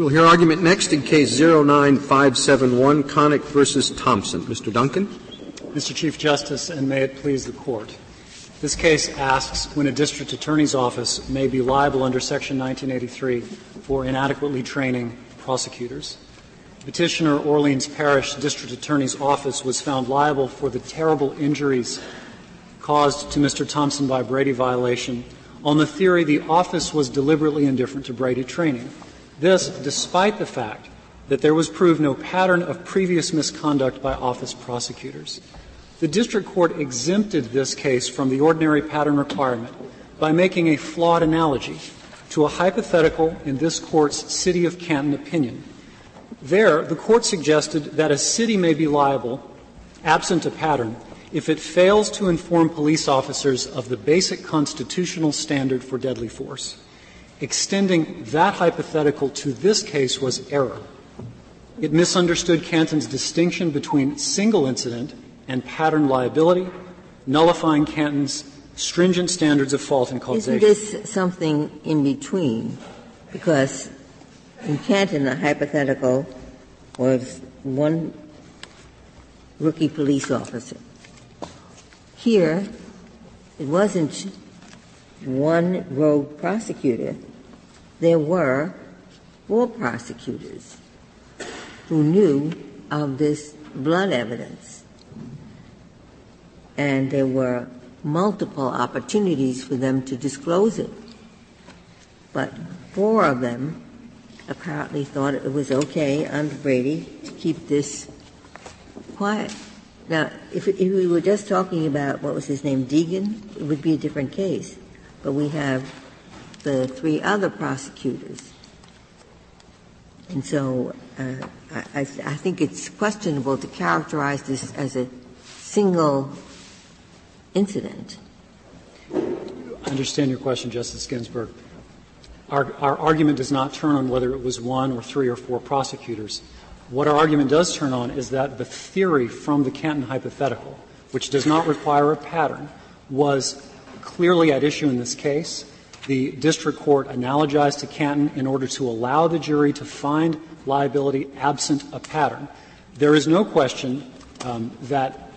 We'll hear argument next in Case 09571, Connick v. Thompson. Mr. Duncan. Mr. Chief Justice, and may it please the Court. This case asks when a district attorney's office may be liable under Section 1983 for inadequately training prosecutors. Petitioner Orleans Parish District Attorney's Office was found liable for the terrible injuries caused to Mr. Thompson by Brady violation on the theory the office was deliberately indifferent to Brady training. This, despite the fact that there was proved no pattern of previous misconduct by office prosecutors. The district court exempted this case from the ordinary pattern requirement by making a flawed analogy to a hypothetical in this court's City of Canton opinion. There, the court suggested that a city may be liable, absent a pattern, if it fails to inform police officers of the basic constitutional standard for deadly force. Extending that hypothetical to this case was error. It misunderstood Canton's distinction between single incident and pattern liability, nullifying Canton's stringent standards of fault and causation. Isn't this something in between? Because in Canton, the hypothetical was one rookie police officer. Here, it wasn't one rogue prosecutor. There were four prosecutors who knew of this blood evidence. And there were multiple opportunities for them to disclose it. But four of them apparently thought it was okay under Brady to keep this quiet. Now, if we were just talking about, what was his name, Deegan, it would be a different case. But we have the three other prosecutors. And so uh, I think it's questionable to characterize this as a single incident. I understand your question, Justice Ginsburg. Our, our argument does not turn on whether it was one or three or four prosecutors. What our argument does turn on is that the theory from the Canton hypothetical, which does not require a pattern, was clearly at issue in this case. The district court analogized to Canton in order to allow the jury to find liability absent a pattern. There is no question um, that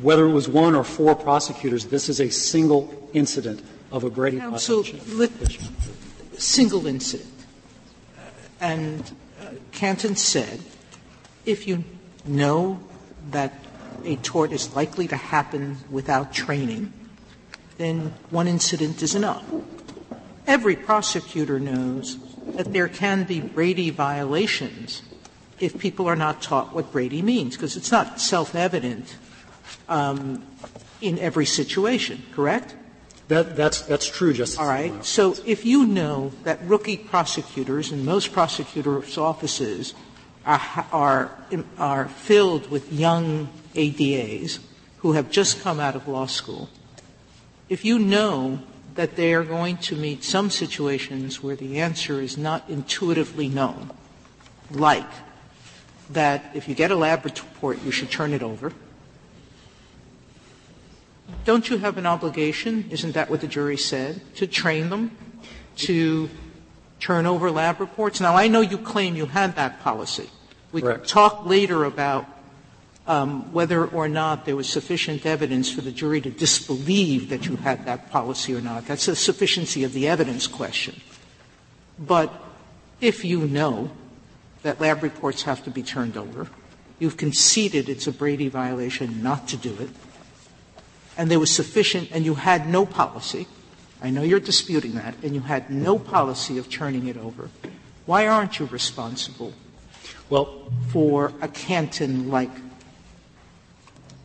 whether it was one or four prosecutors, this is a single incident of a Brady Counsel, violation. single incident. And uh, Canton said, if you know that a tort is likely to happen without training, then one incident is enough. Every prosecutor knows that there can be Brady violations if people are not taught what Brady means, because it's not self evident um, in every situation, correct? That, that's, that's true, Justice. All right. So if you know that rookie prosecutors and most prosecutors' offices are, are, are filled with young ADAs who have just come out of law school, if you know that they are going to meet some situations where the answer is not intuitively known, like that if you get a lab report, you should turn it over. Don't you have an obligation, isn't that what the jury said, to train them to turn over lab reports? Now, I know you claim you had that policy. We can talk later about um, whether or not there was sufficient evidence for the jury to disbelieve that you had that policy or not. That's a sufficiency of the evidence question. But if you know that lab reports have to be turned over, you've conceded it's a Brady violation not to do it, and there was sufficient, and you had no policy, I know you're disputing that, and you had no policy of turning it over, why aren't you responsible well, for a Canton like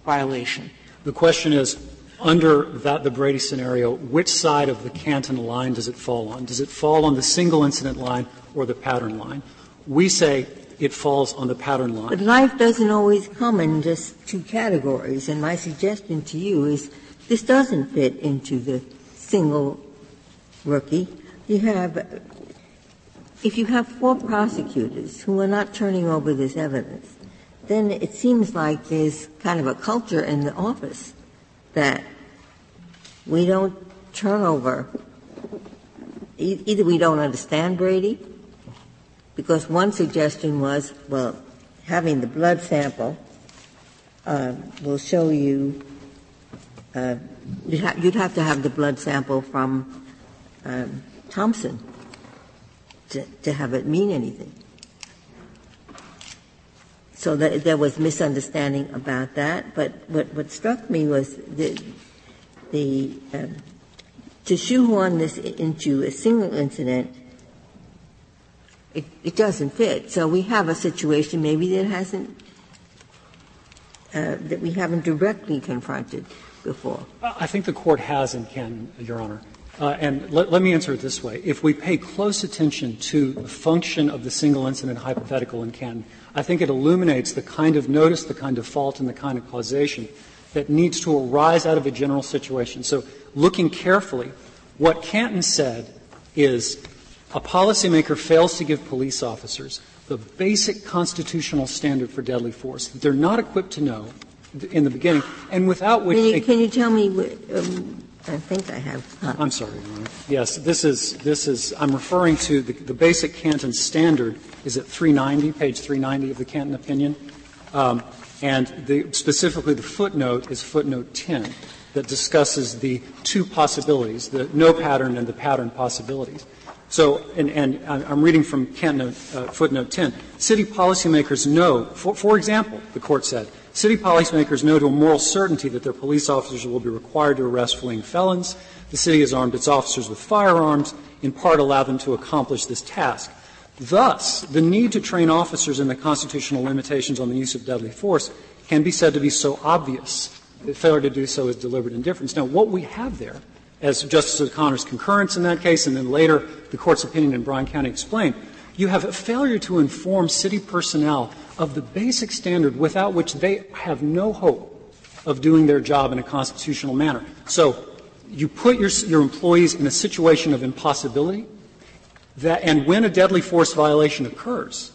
violation? The question is, under that, the Brady scenario, which side of the Canton line does it fall on? Does it fall on the single incident line or the pattern line? We say it falls on the pattern line. But life doesn't always come in just two categories, and my suggestion to you is this doesn't fit into the single rookie. You have, if you have four prosecutors who are not turning over this evidence, then it seems like there's kind of a culture in the office that we don't turn over, either we don't understand Brady Because one suggestion was, well, having the blood sample uh, will show you, uh, you'd, ha- you'd, have to have the blood sample from um, Thompson to, to have it mean anything. So that there was misunderstanding about that. But what, what struck me was the, the um, to shoehorn this into a single incident, it, it doesn't fit. So we have a situation maybe that hasn't uh, that we haven't directly confronted before. I think the court has and can, Your Honor. Uh, and let, let, me answer it this way. If we pay close attention to the function of the single incident hypothetical in Canton, I think it illuminates the kind of notice, the kind of fault, and the kind of causation that needs to arise out of a general situation. So, looking carefully, what Canton said is a policymaker fails to give police officers the basic constitutional standard for deadly force that they're not equipped to know in the beginning, and without which can you, they can you tell me? Um, I think I have. I'm sorry, Yes, this is this is. I'm referring to the, the basic Canton standard is at 390, page 390 of the Canton opinion, um, and the, specifically the footnote is footnote 10 that discusses the two possibilities, the no pattern and the pattern possibilities. So, and, and I'm reading from Canton uh, footnote 10. City policymakers know, for, for example, the court said, city policymakers know to a moral certainty that their police officers will be required to arrest fleeing felons. The city has armed its officers with firearms, in part allow them to accomplish this task. Thus, the need to train officers in the constitutional limitations on the use of deadly force can be said to be so obvious that failure to do so is deliberate indifference. Now, what we have there as Justice O'Connor's concurrence in that case, and then later the Court's opinion in Bryan County explained, you have a failure to inform city personnel of the basic standard without which they have no hope of doing their job in a constitutional manner. So you put your, your employees in a situation of impossibility, that, and when a deadly force violation occurs,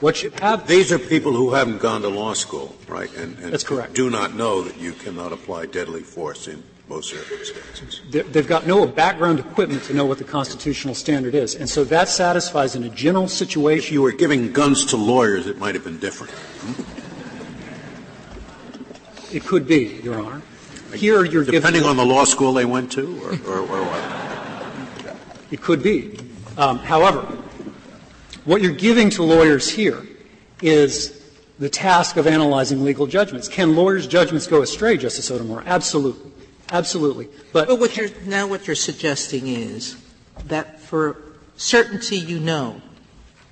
what you have. These are people who haven't gone to law school, right? And, and that's correct. Do not know that you cannot apply deadly force in most circumstances. They've got no background equipment to know what the constitutional standard is. And so that satisfies in a general situation. If you were giving guns to lawyers, it might have been different. Hmm? It could be, Your Honor. Here you're Depending on the law school they went to, or, or, or what? It could be. Um, however, what you're giving to lawyers here is the task of analyzing legal judgments. Can lawyers' judgments go astray, Justice Sotomayor? Absolutely. Absolutely. But, but what you're, now what you're suggesting is that for certainty you know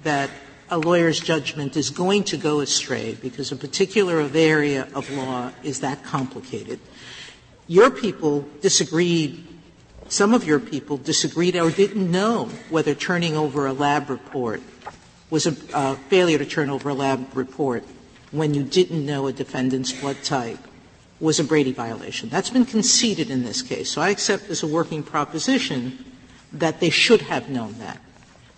that a lawyer's judgment is going to go astray because a particular area of law is that complicated. Your people disagreed, some of your people disagreed or didn't know whether turning over a lab report was a failure to turn over a lab report when you didn't know a defendant's blood type was a Brady violation. That's been conceded in this case. So I accept as a working proposition that they should have known that.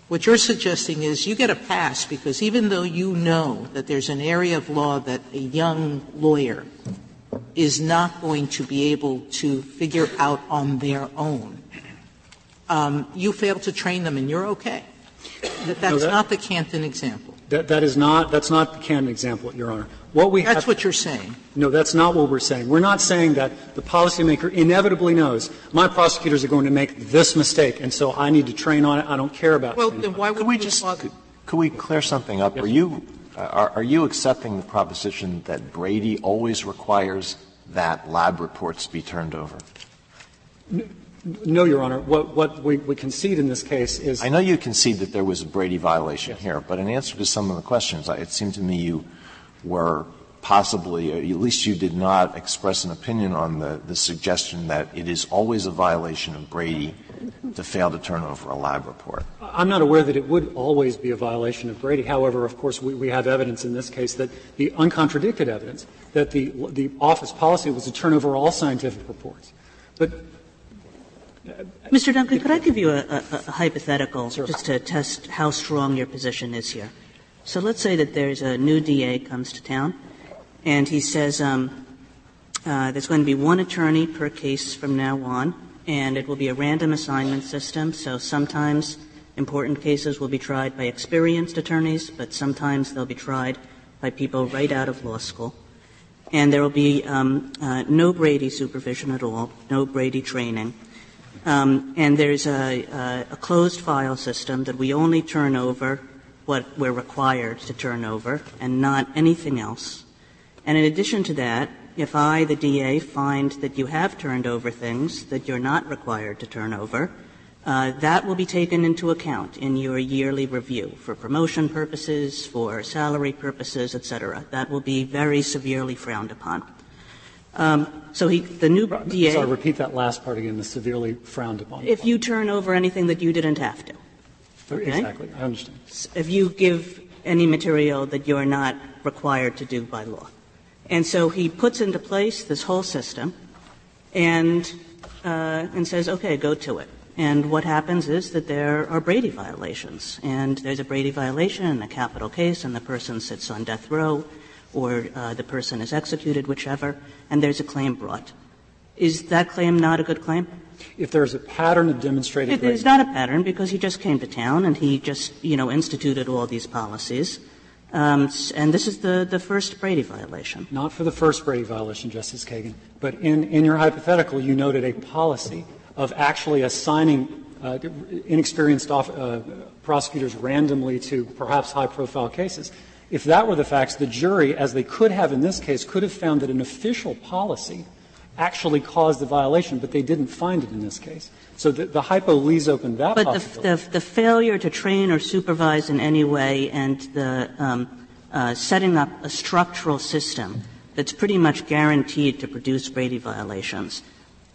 What you're suggesting is you get a pass because even though you know that there's an area of law that a young lawyer is not going to be able to figure out on their own, um, you fail to train them and you're okay. That, that's no, that, not the Canton example. That, that is not that's not the Canton example, Your Honor. What we that's have, what you're saying. No, that's not what we're saying. We're not saying that the policymaker inevitably knows my prosecutors are going to make this mistake, and so I need to train on it. I don't care about. Well, then why would could we just could, could, we clear something up? Yes. Are you are, are you accepting the proposition that Brady always requires that lab reports be turned over? No, Your Honor. What, what we, we, concede in this case is. I know you concede that there was a Brady violation yes. here, but in answer to some of the questions, it seemed to me you were possibly, at least you did not express an opinion on the, the suggestion that it is always a violation of Brady to fail to turn over a lab report. I'm not aware that it would always be a violation of Brady. However, of course, we, we have evidence in this case that the uncontradicted evidence that the, the office policy was to turn over all scientific reports. But uh, Mr. Duncan, could I give you a, a, a hypothetical sure. just to test how strong your position is here? So let's say that there's a new DA comes to town, and he says um, uh, there's going to be one attorney per case from now on, and it will be a random assignment system. So sometimes Important cases will be tried by experienced attorneys, but sometimes they'll be tried by people right out of law school. And there will be um, uh, no Brady supervision at all, no Brady training. Um, and there's a, a, a closed file system that we only turn over what we're required to turn over and not anything else. And in addition to that, if I, the DA, find that you have turned over things that you're not required to turn over, uh, that will be taken into account in your yearly review for promotion purposes, for salary purposes, et cetera. That will be very severely frowned upon. Um, so he, the new DA. Sorry, repeat that last part again. The severely frowned upon. If you turn over anything that you didn't have to. Okay? Exactly. I understand. If you give any material that you're not required to do by law. And so he puts into place this whole system and, uh, and says, okay, go to it. And what happens is that there are Brady violations. And there's a Brady violation in a capital case, and the person sits on death row, or uh, the person is executed, whichever, and there's a claim brought. Is that claim not a good claim? If there's a pattern of demonstrated it, It's not a pattern because he just came to town and he just, you know, instituted all these policies. Um, and this is the, the first Brady violation. Not for the first Brady violation, Justice Kagan. But in, in your hypothetical, you noted a policy of actually assigning uh, inexperienced off, uh, prosecutors randomly to perhaps high profile cases. If that were the facts, the jury, as they could have in this case, could have found that an official policy actually caused the violation, but they didn't find it in this case. So the, the hypo leaves open that but possibility. But the, the, failure to train or supervise in any way and the um, uh, setting up a structural system that's pretty much guaranteed to produce Brady violations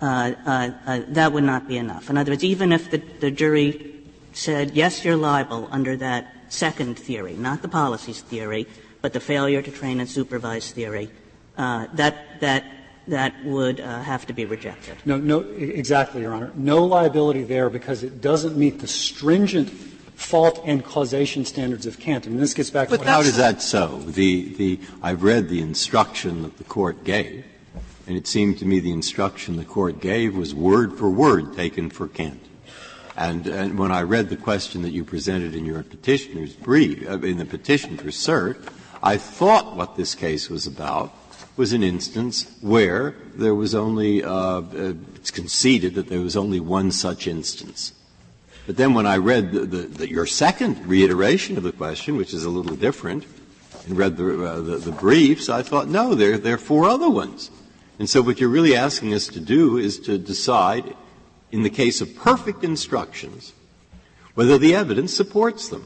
uh, uh, uh, that would not be enough. In other words, even if the, the jury said, yes, you're liable under that second theory, not the policies theory, but the failure to train and supervise theory, uh, that, that, that would uh, have to be rejected. No, no, exactly, Your Honor. No liability there because it doesn't meet the stringent fault and causation standards of Canton. And this gets back but to what how does that so? The, the, I've read the instruction that the court gave and it seemed to me the instruction the court gave was word for word taken for Kent. And, and when I read the question that you presented in your petitioner's brief, uh, in the petition for cert, I thought what this case was about was an instance where there was only, uh, uh, it's conceded that there was only one such instance. But then when I read the, your second reiteration of the question, which is a little different, and read the, uh, briefs, I thought, no, there are four other ones. And so what you're really asking us to do is to decide, in the case of perfect instructions, whether the evidence supports them.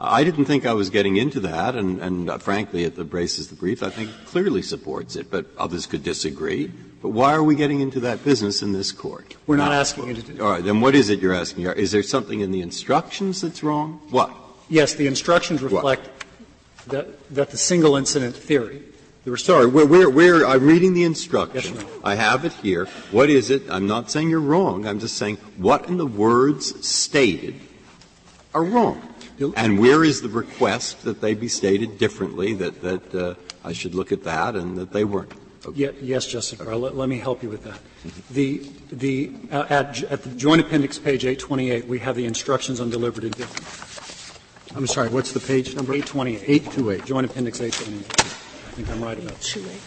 I didn't think I was getting into that, and, and uh, frankly, it embraces the brief. I think it clearly supports it, but others could disagree. But why are we getting into that business in this court? We're not asking you to do. All right, then what is it you're asking? Is there something in the instructions that's wrong? What? Yes, the instructions reflect that, that the single incident theory Sorry, where, where, where, I'm reading the instruction. Yes, I have it here. What is it? I'm not saying you're wrong. I'm just saying what in the words stated are wrong. And where is the request that they be stated differently, that, that uh, I should look at that and that they weren't? Okay. yes, Justice Breyer. Let, let, me help you with that. The, the, uh, at, at, the Joint Appendix, page 828, we have the instructions on deliberate indifference. I'm sorry, what's the page number? 828. 828. Joint Appendix 828 I think I'm right about that.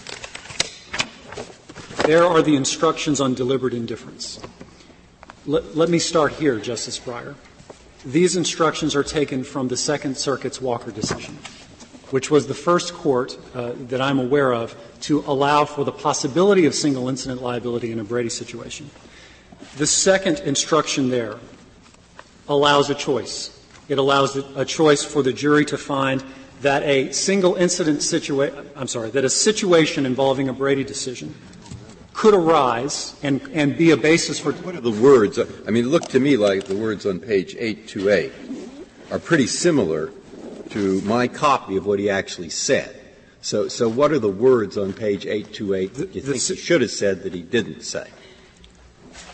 There are the instructions on deliberate indifference. Let, let me start here, Justice Breyer. These instructions are taken from the Second Circuit's Walker decision, which was the first court uh, that I'm aware of to allow for the possibility of single incident liability in a Brady situation. The second instruction there allows a choice. It allows a choice for the jury to find that a single incident situation, I'm sorry, that a situation involving a Brady decision could arise and, and be a basis for. What are the words? I mean, look to me like the words on page 828 are pretty similar to my copy of what he actually said. So, so what are the words on page 828 that you the, think he should have said that he didn't say?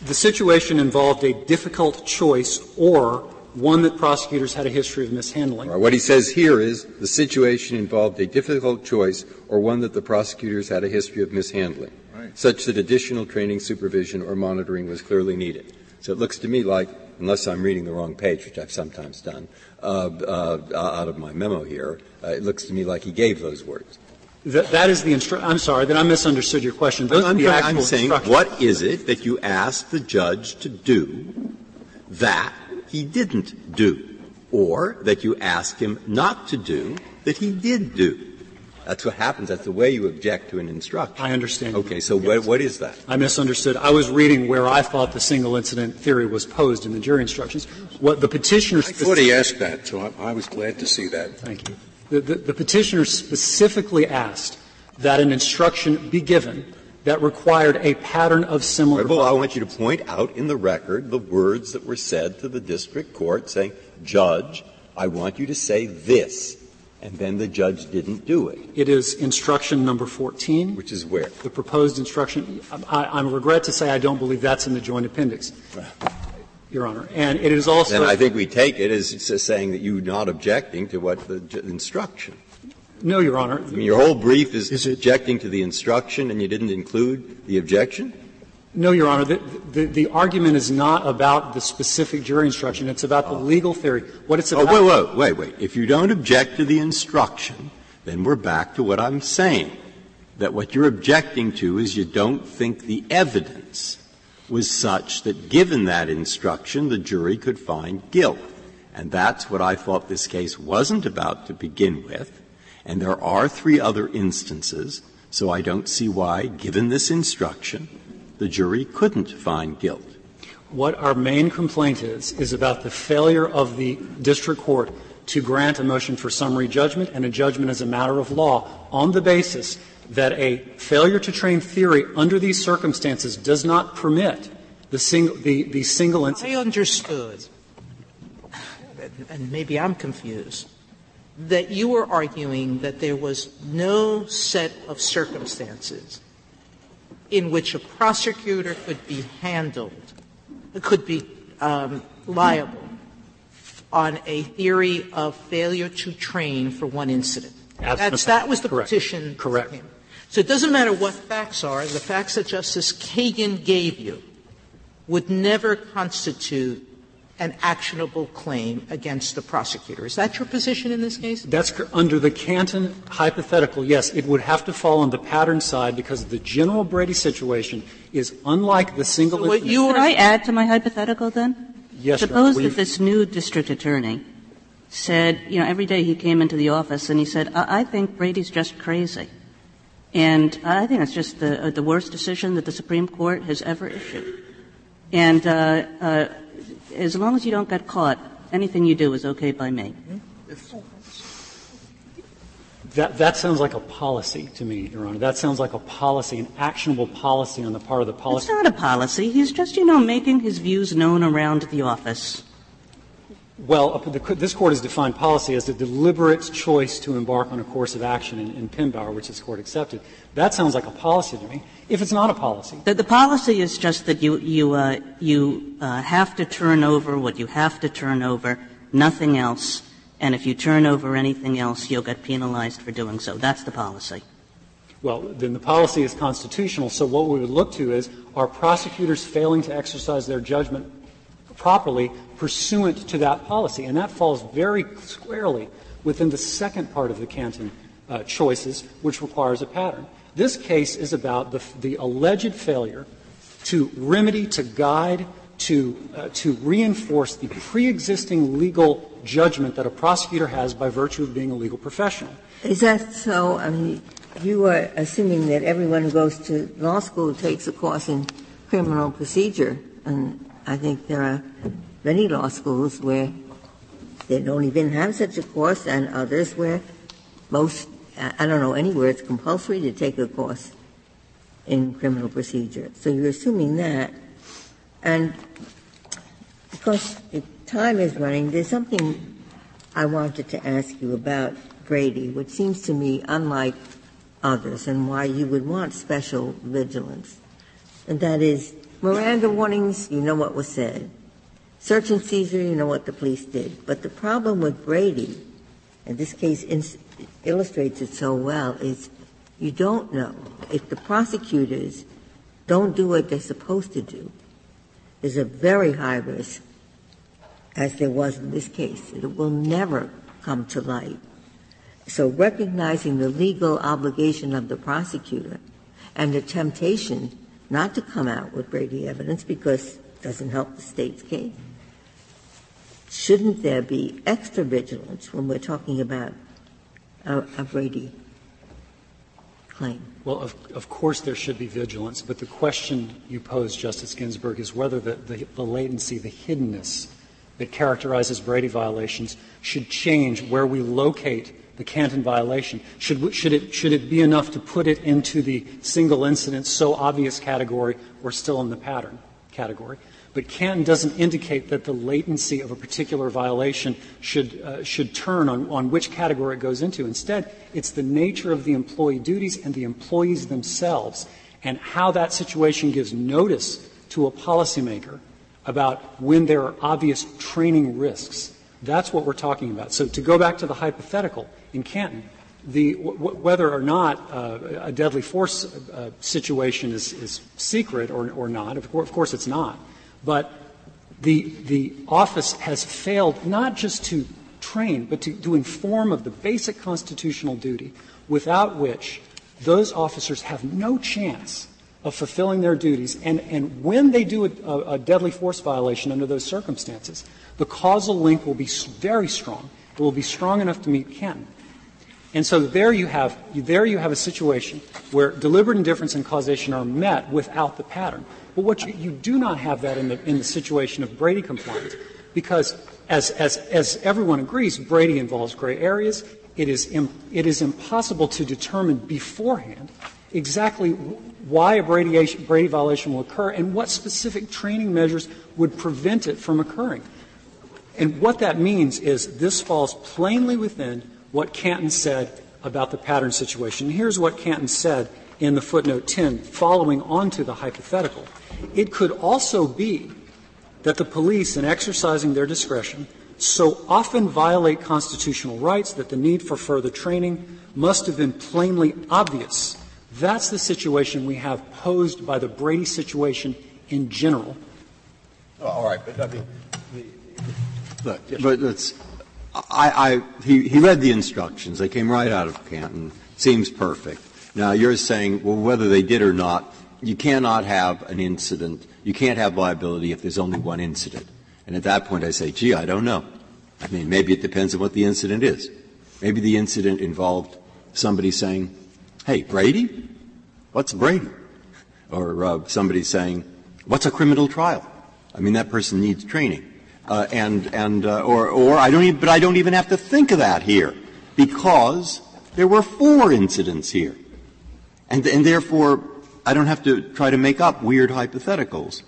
The situation involved a difficult choice or one that prosecutors had a history of mishandling. Right, what he says here is the situation involved a difficult choice or one that the prosecutors had a history of mishandling. Such that additional training, supervision, or monitoring was clearly needed. So it looks to me like, unless I'm reading the wrong page, which I've sometimes done, uh, uh, out of my memo here, uh, it looks to me like he gave those words. That, that is the instru- I'm sorry, that I misunderstood your question. Those I'm, the actual I'm saying, what is it that you asked the judge to do that he didn't do, or that you asked him not to do that he did do? That's what happens. That's the way you object to an instruction. I understand. Okay, so yes. what, what is that? I misunderstood. I was reading where I thought the single incident theory was posed in the jury instructions. What the petitioner I thought he asked that, so I, I was glad to see that. Thank you. The, the, the petitioner specifically asked that an instruction be given that required a pattern of similar. Right, well, I want you to point out in the record the words that were said to the district court saying, Judge, I want you to say this and then the judge didn't do it. It is instruction number 14. Which is where? The proposed instruction. I, I regret to say I don't believe that's in the joint appendix. Your Honor. And it is also. Then I think we take it as saying that you're not objecting to what the instruction. No, Your Honor. I mean, your whole brief is, is objecting to the instruction and you didn't include the objection? No, Your Honor. The, the, the, argument is not about the specific jury instruction. It's about the legal theory. What it's oh, about. Oh, wait, wait, wait, wait. If you don't object to the instruction, then we're back to what I'm saying. That what you're objecting to is you don't think the evidence was such that given that instruction, the jury could find guilt. And that's what I thought this case wasn't about to begin with. And there are three other instances, so I don't see why, given this instruction, the jury couldn't find guilt. What our main complaint is, is about the failure of the district court to grant a motion for summary judgment and a judgment as a matter of law on the basis that a failure to train theory under these circumstances does not permit the single, the, the single incident. I understood, and maybe I'm confused, that you were arguing that there was no set of circumstances in which a prosecutor could be handled, could be um, liable on a theory of failure to train for one incident. That's, that was the Correct. petition. Correct. So it doesn't matter what facts are, the facts that Justice Kagan gave you would never constitute an actionable claim against the prosecutor. Is that your position in this case? That's under the Canton hypothetical. Yes, it would have to fall on the pattern side because the general Brady situation is unlike the single. So what you Could I add to my hypothetical then? Yes. Suppose that this new district attorney said, you know, every day he came into the office and he said, I, I think Brady's just crazy. And I think it's just the, uh, the worst decision that the Supreme Court has ever issued. And uh, uh, as long as you don't get caught, anything you do is okay by me. That, that sounds like a policy to me, Your Honor. That sounds like a policy, an actionable policy on the part of the policy. It's not a policy. He's just, you know, making his views known around the office. Well, this Court has defined policy as the deliberate choice to embark on a course of action in, in Pembaur, which this Court accepted. That sounds like a policy to me. If it's not a policy. The, the policy is just that you, you, uh, you uh, have to turn over what you have to turn over, nothing else. And if you turn over anything else, you'll get penalized for doing so. That's the policy. Well, then the policy is constitutional. So what we would look to is are prosecutors failing to exercise their judgment properly pursuant to that policy. And that falls very squarely within the second part of the Canton uh, choices, which requires a pattern. This case is about the, the alleged failure to remedy, to guide, to, uh, to reinforce the pre-existing legal judgment that a prosecutor has by virtue of being a legal professional. Is that so? I mean, you are assuming that everyone who goes to law school takes a course in criminal procedure, and I think there are many law schools where they don't even have such a course, and others where most, I don't know, anywhere it's compulsory to take a course in criminal procedure. So you're assuming that. And because the time is running, there's something I wanted to ask you about Brady, which seems to me unlike others, and why you would want special vigilance. And that is, Miranda warnings, you know what was said. Search and seizure, you know what the police did. But the problem with Brady, and this case illustrates it so well, is you don't know if the prosecutors don't do what they're supposed to do, there's a very high risk, as there was in this case, that it will never come to light. So recognizing the legal obligation of the prosecutor and the temptation not to come out with Brady evidence because it doesn't help the State's case, shouldn't there be extra vigilance when we're talking about a, a Brady claim? Well, of, of course there should be vigilance, but the question you pose, Justice Ginsburg, is whether the, the, the latency, the hiddenness that characterizes Brady violations should change where we locate the Canton violation. Should, should, it, should it be enough to put it into the single incident, so obvious category, or still in the pattern category? But Canton doesn't indicate that the latency of a particular violation should, uh, should turn on, on which category it goes into. Instead, it's the nature of the employee duties and the employees themselves and how that situation gives notice to a policymaker about when there are obvious training risks. That's what we're talking about. So to go back to the hypothetical in Canton, the, w- whether or not uh, a deadly force uh, situation is, is secret or, or not, of course, of course it's not. But the, the office has failed not just to train, but to, to inform of the basic constitutional duty without which those officers have no chance of fulfilling their duties. And, and when they do a, a, deadly force violation under those circumstances, the causal link will be very strong. It will be strong enough to meet Canton. And so there you have, there you have a situation where deliberate indifference and causation are met without the pattern. But what you, you do not have that in the, in the situation of Brady compliance, because as, as, as everyone agrees, Brady involves gray areas. It is, Im, it is impossible to determine beforehand exactly why a Brady, Brady violation will occur and what specific training measures would prevent it from occurring. And what that means is this falls plainly within what Canton said about the pattern situation. Here's what Canton said in the footnote 10, following on to the hypothetical. It could also be that the police, in exercising their discretion, so often violate constitutional rights that the need for further training must have been plainly obvious. That's the situation we have posed by the Brady situation in general. Oh, all right, but I mean, look, but it's, I, I, he, he read the instructions. They came right out of Canton. Seems perfect. Now you're saying, well, whether they did or not, you cannot have an incident, you can't have liability if there's only one incident. And at that point I say, gee, I don't know. I mean, maybe it depends on what the incident is. Maybe the incident involved somebody saying, hey, Brady? What's Brady? Or uh, somebody saying, what's a criminal trial? I mean, that person needs training. Uh, and, and, uh, or, or I don't even, but I don't even have to think of that here because there were four incidents here. And, and therefore, I don't have to try to make up weird hypotheticals.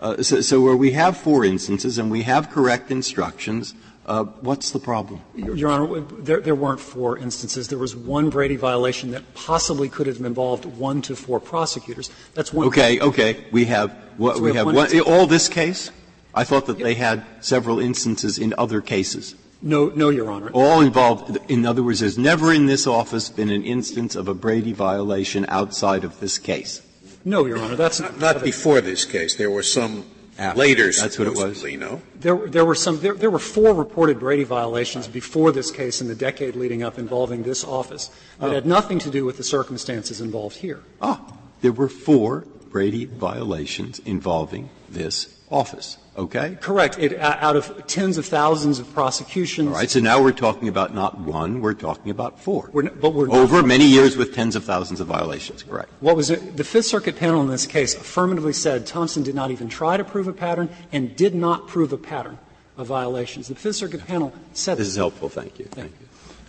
Uh, so, so, where we have four instances and we have correct instructions, uh, what's the problem? Your Honor, there, there, weren't four instances. There was one Brady violation that possibly could have involved one to four prosecutors. That's one. Okay, okay. We have what so we, we, have, have one, one all this case. I thought that they had several instances in other cases. No, no, Your Honor. All involved. In other words, there's never in this office been an instance of a Brady violation outside of this case. No, Your Honor. That's not, not before this case. There were some After. later. That's what it was. No. There, there were some. There, there, were four reported Brady violations before this case in the decade leading up involving this office that oh. had nothing to do with the circumstances involved here. Ah, there were four Brady violations involving this office. Okay? Correct. It, uh, out of tens of thousands of prosecutions. All right. So now we're talking about not one, we're talking about 4 we're, but we're over many years with tens of thousands of violations. Correct. What was it? The Fifth Circuit panel in this case affirmatively said Thompson did not even try to prove a pattern and did not prove a pattern of violations. The Fifth Circuit panel said this is helpful. Thank you. Thank you.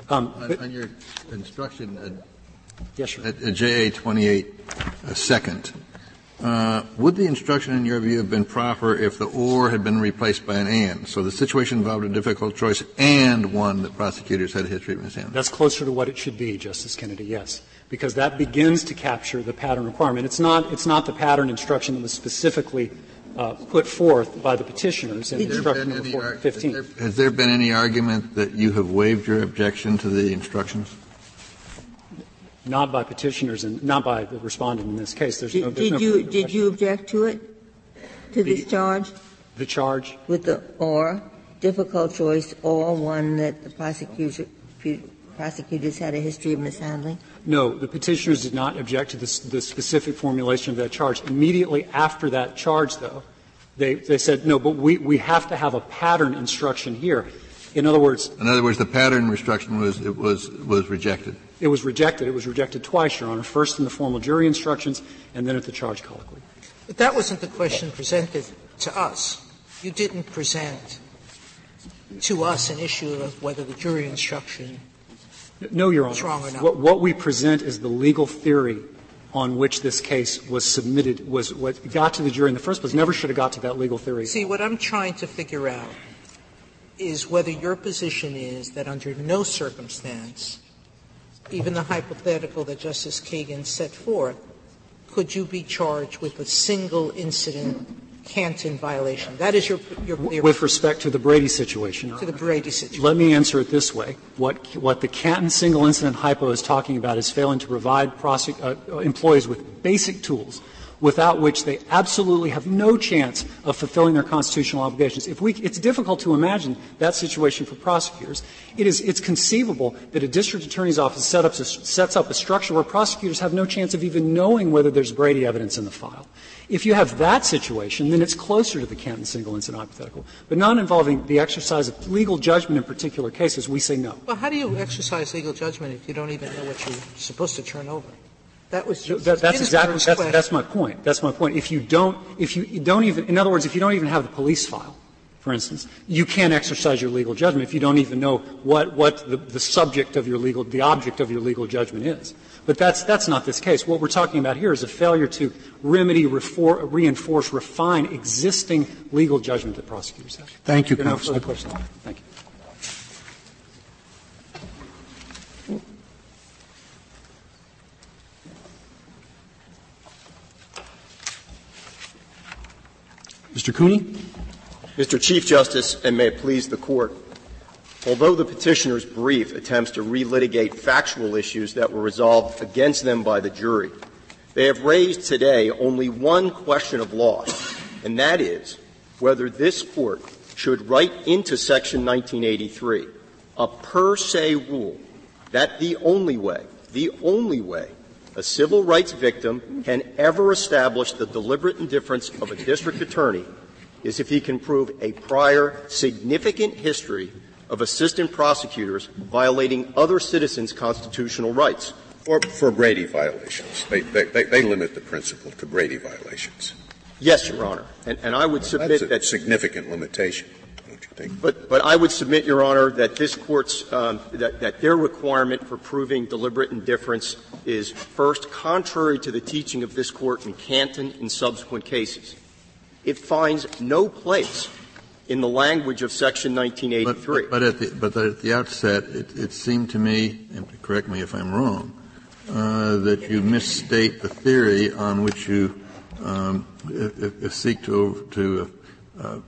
Um, on, on, your instruction at, uh, yes, sir. at, at JA 28, a second, uh, would the instruction, in your view, have been proper if the or had been replaced by an and? So the situation involved a difficult choice and one that prosecutors had a history of mishandling. That's closer to what it should be, Justice Kennedy, yes. Because that begins to capture the pattern requirement. It's not, it's not the pattern instruction that was specifically uh, put forth by the petitioners in instruction number 15. Has there, has there been any argument that you have waived your objection to the instructions? Not by petitioners and not by the respondent in this case. There's did, no, did no you did you object to it? to this charge? The charge? With the or, difficult choice, or one that the prosecutor, prosecutors had a history of mishandling? No, the petitioners did not object to the, the specific formulation of that charge. Immediately after that charge, though, they, they said, no, but we, we have to have a pattern instruction here. In other words, in other words, the pattern instruction was it was was rejected. It was rejected. It was rejected twice, Your Honor. First in the formal jury instructions, and then at the charge colloquy. But that wasn't the question presented to us. You didn't present to us an issue of whether the jury instruction no, Your Honor. was wrong or not. What, what we present is the legal theory on which this case was submitted, was what got to the jury in the first place. Never should have got to that legal theory. See, what I'm trying to figure out is whether your position is that under no circumstance, even the hypothetical that Justice Kagan set forth, could you be charged with a single incident Canton violation? That is your, your, With respect to the Brady situation, to the Brady situation. Let me answer it this way. What, what the Canton single incident hypo is talking about is failing to provide prosec- uh, employees with basic tools without which they absolutely have no chance of fulfilling their constitutional obligations. If we, it's difficult to imagine that situation for prosecutors. It is, it's conceivable that a district attorney's office set up, sets up a structure where prosecutors have no chance of even knowing whether there's Brady evidence in the file. If you have that situation, then it's closer to the Canton single incident hypothetical. But not involving the exercise of legal judgment in particular cases, we say no. Well, how do you exercise legal judgment if you don't even know what you're supposed to turn over? That was that, that's exactly that's, that's, my point. That's my point. If you don't, if you don't even, in other words, if you don't even have the police file, for instance, you can't exercise your legal judgment if you don't even know what what the, the subject of your legal, the object of your legal judgment is. But that's that's not this case. What we're talking about here is a failure to remedy, refor, reinforce, refine existing legal judgment that prosecutors have. Thank you, there counsel. No further questions. Thank you. Mr. Cooney. Mr. Chief Justice, and may it please the Court, although the petitioner's brief attempts to relitigate factual issues that were resolved against them by the jury, they have raised today only one question of law, and that is whether this Court should write into Section 1983 a per se rule that the only way, the only way a civil rights victim can ever establish the deliberate indifference of a district attorney is if he can prove a prior significant history of assistant prosecutors violating other citizens' constitutional rights. Or for Brady violations. They, they, they, limit the principle to Brady violations. Yes, Your Honor. And, and I would submit That's a that significant limitation. But, but I would submit, Your Honor, that this court's um, that, that their requirement for proving deliberate indifference is first contrary to the teaching of this court in Canton in subsequent cases. It finds no place in the language of Section 1983. But, but, at, the, but at the outset, it, it, seemed to me, and correct me if I'm wrong, uh, that you misstate the theory on which you um, if, if seek to to uh,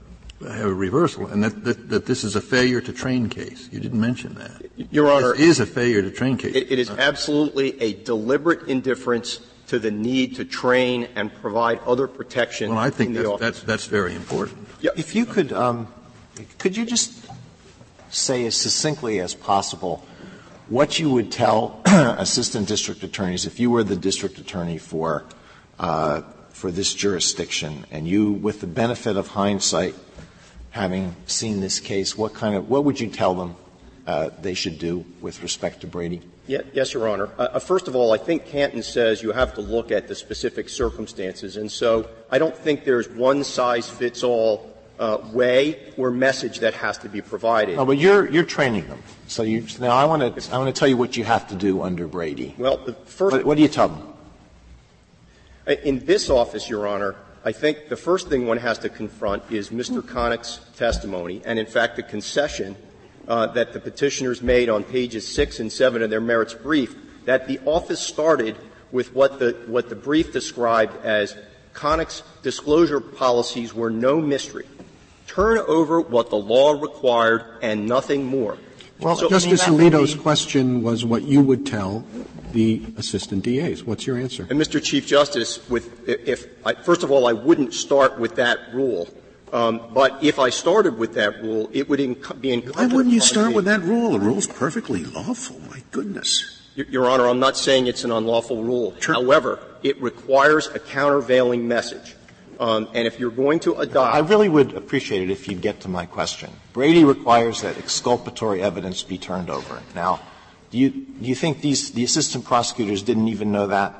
a reversal, and that, that, that, this is a failure to train case. You didn't mention that. Your Honor, this is a failure to train case. it, it is absolutely a deliberate indifference to the need to train and provide other protection. Well, I think that's, that's, that's, very important. Yeah. If you could, um, could you just say as succinctly as possible what you would tell assistant district attorneys if you were the district attorney for uh, for this jurisdiction, and you, with the benefit of hindsight, having seen this case, what kind of what would you tell them uh, they should do with respect to Brady? Yeah, yes, Your Honor. Uh, uh, first of all, I think Canton says you have to look at the specific circumstances, and so I don't think there's one size fits all uh, way or message that has to be provided. No, but you're you're training them. So you, now I want to I want to tell you what you have to do under Brady. Well, the first. What, what do you tell them? In this office, Your Honor, I think the first thing one has to confront is Mr. Connick's testimony, and in fact the concession uh, that the petitioners made on pages six and seven of their merits brief, that the office started with what the, what the brief described as Connick's disclosure policies were no mystery. Turn over what the law required and nothing more. Well, so, Justice I mean, Alito's be... question was what you would tell the assistant DAs. What's your answer? And Mr. Chief Justice, with, if, I, first of all, I wouldn't start with that rule. Um, but if I started with that rule, it would inc- be incumbent Why wouldn't you start me- with that rule? The rule's perfectly lawful. My goodness. Your, Your Honor, I'm not saying it's an unlawful rule. However, it requires a countervailing message. Um, and if you're going to adopt, I really would appreciate it if you'd get to my question. Brady requires that exculpatory evidence be turned over. Now, do you, do you think these, the assistant prosecutors didn't even know that?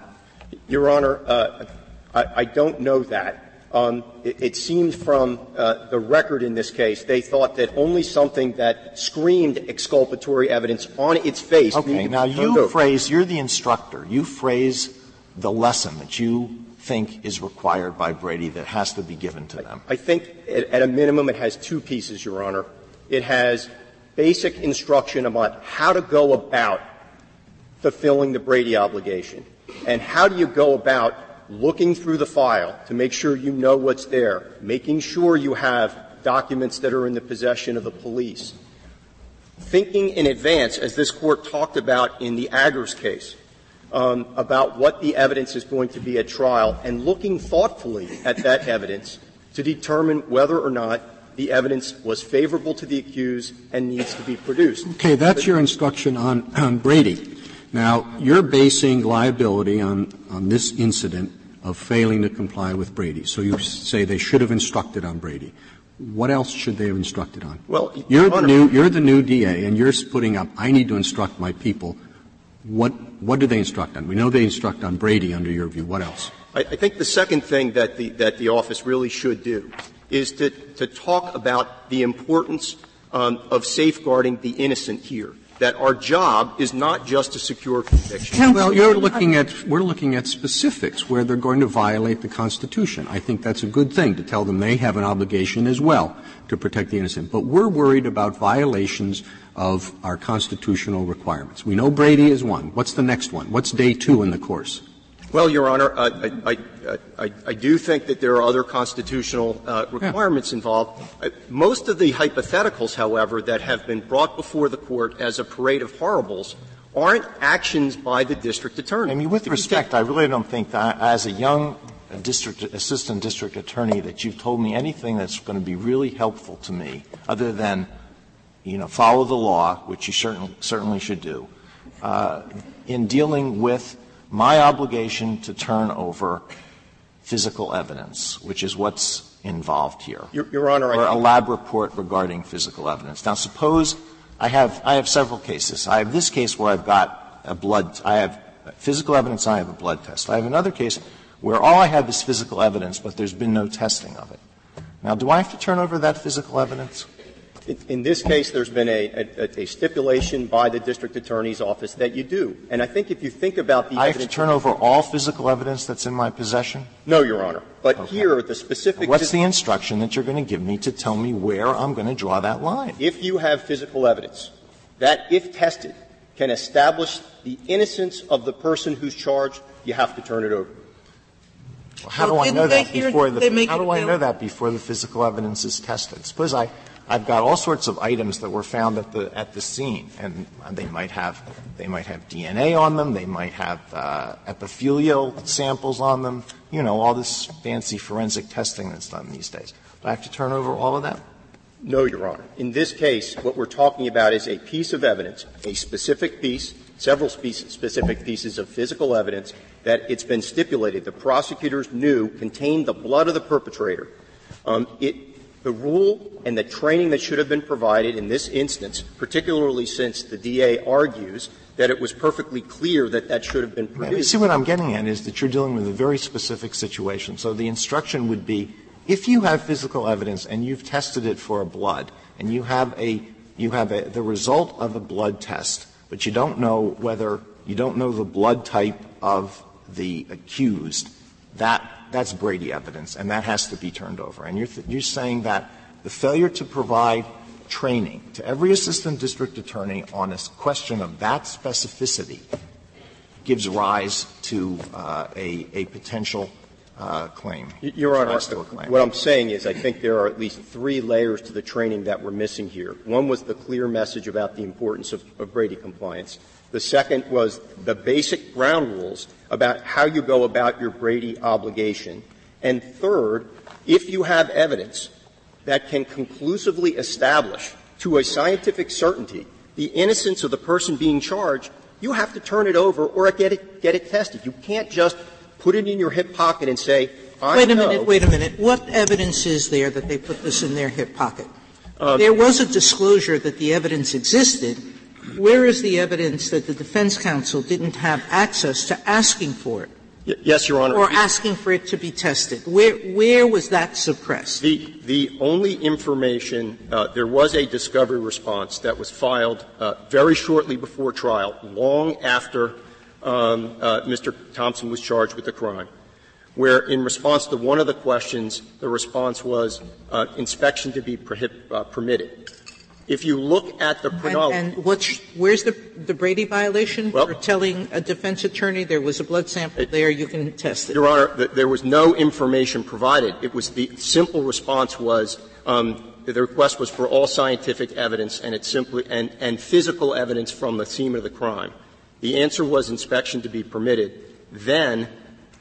Your Honor, uh, I, I don't know that. Um, it, it seemed from uh, the record in this case, they thought that only something that screamed exculpatory evidence on its face Okay, now to be turned you over. phrase, you're the instructor, you phrase the lesson that you think is required by Brady that has to be given to them. I think at, at a minimum it has two pieces, Your Honor. It has basic instruction about how to go about fulfilling the Brady obligation. And how do you go about looking through the file to make sure you know what's there, making sure you have documents that are in the possession of the police. Thinking in advance, as this Court talked about in the Agurs case, um, about what the evidence is going to be at trial, and looking thoughtfully at that evidence to determine whether or not the evidence was favorable to the accused and needs to be produced. Okay, that's your instruction on, on Brady. Now, you're basing liability on, on this incident of failing to comply with Brady. So you say they should have instructed on Brady. What else should they have instructed on? Well, you're Your the new you're the new DA, and you're putting up. I need to instruct my people. What what do they instruct on? We know they instruct on Brady under your view. What else? I, I think the second thing that the, that the office really should do is to, to talk about the importance um, of safeguarding the innocent here. That our job is not just to secure conviction. Well, you're looking at we're looking at specifics where they're going to violate the Constitution. I think that's a good thing to tell them they have an obligation as well to protect the innocent. But we're worried about violations of our constitutional requirements. We know Brady is one. What's the next one? What's day two in the course? Well, Your Honor, I, I, I, I do think that there are other constitutional uh, requirements involved. Uh, most of the hypotheticals, however, that have been brought before the court as a parade of horribles aren't actions by the district attorney. I mean, with If respect, I really don't think that as a young district, assistant district attorney that you've told me anything that's going to be really helpful to me other than, you know, follow the law, which you certainly, certainly should do, uh, in dealing with my obligation to turn over physical evidence, which is what's involved here. Your, Your Honor, or a lab report regarding physical evidence. Now, suppose I have I have several cases. I have this case where I've got a blood. I have physical evidence. I have a blood test. I have another case where all I have is physical evidence, but there's been no testing of it. Now, do I have to turn over that physical evidence? In, in this case, there's been a, a, a stipulation by the district attorney's office that you do. And I think if you think about the I have to turn over all physical evidence that's in my possession. no, Your Honor. But here, the specific. What's the instruction that you're going to give me to tell me where I'm going to draw that line? if you have physical evidence that, if tested, can establish the innocence of the person who's charged, you have to turn it over. Well, how do I know that before the how do I know that before the physical evidence is tested? Suppose I I've got all sorts of items that were found at the at the scene, and they might have they might have DNA on them, they might have uh, epithelial samples on them, you know, all this fancy forensic testing that's done these days. Do I have to turn over all of that? No, Your Honor. In this case, what we're talking about is a piece of evidence, a specific piece, several spe- specific pieces of physical evidence that it's been stipulated the prosecutors knew contained the blood of the perpetrator. Um, it, the rule and the training that should have been provided in this instance, particularly since the DA argues that it was perfectly clear that that should have been You produced. see, what I'm getting at is that you're dealing with a very specific situation. So the instruction would be, if you have physical evidence and you've tested it for a blood, and you have a you have a, the result of a blood test, but you don't know whether you don't know the blood type of the accused, that that's Brady evidence, and that has to be turned over. And you're th- you're saying that the failure to provide training to every assistant district attorney on a question of that specificity gives rise to uh, a, a potential uh, claim. Your Honor, That's still a claim. what I'm saying is I think there are at least three layers to the training that we're missing here. One was the clear message about the importance of, of Brady compliance. The second was the basic ground rules about how you go about your Brady obligation. And third, if you have evidence that can conclusively establish to a scientific certainty the innocence of the person being charged, you have to turn it over or get it, get it tested. You can't just put it in your hip pocket and say, I Wait a know. minute, wait a minute. What evidence is there that they put this in their hip pocket? Uh, there was a disclosure that the evidence existed. Where is the evidence that the defense counsel didn't have access to asking for it? Y- yes, Your Honor. Or asking for it to be tested? Where, where was that suppressed? The, the only information, uh, there was a discovery response that was filed uh, very shortly before trial, long after um, uh, Mr. Thompson was charged with the crime, where in response to one of the questions, the response was uh, inspection to be prohib- uh, permitted. If you look at the chronology, And, and what's, where's the, the Brady violation Well- for telling a defense attorney there was a blood sample there, you can test it? Your Honor, th- there was no information provided. It was the simple response was um, the request was for all scientific evidence and it simply and, and physical evidence from the scene of the crime. The answer was inspection to be permitted. Then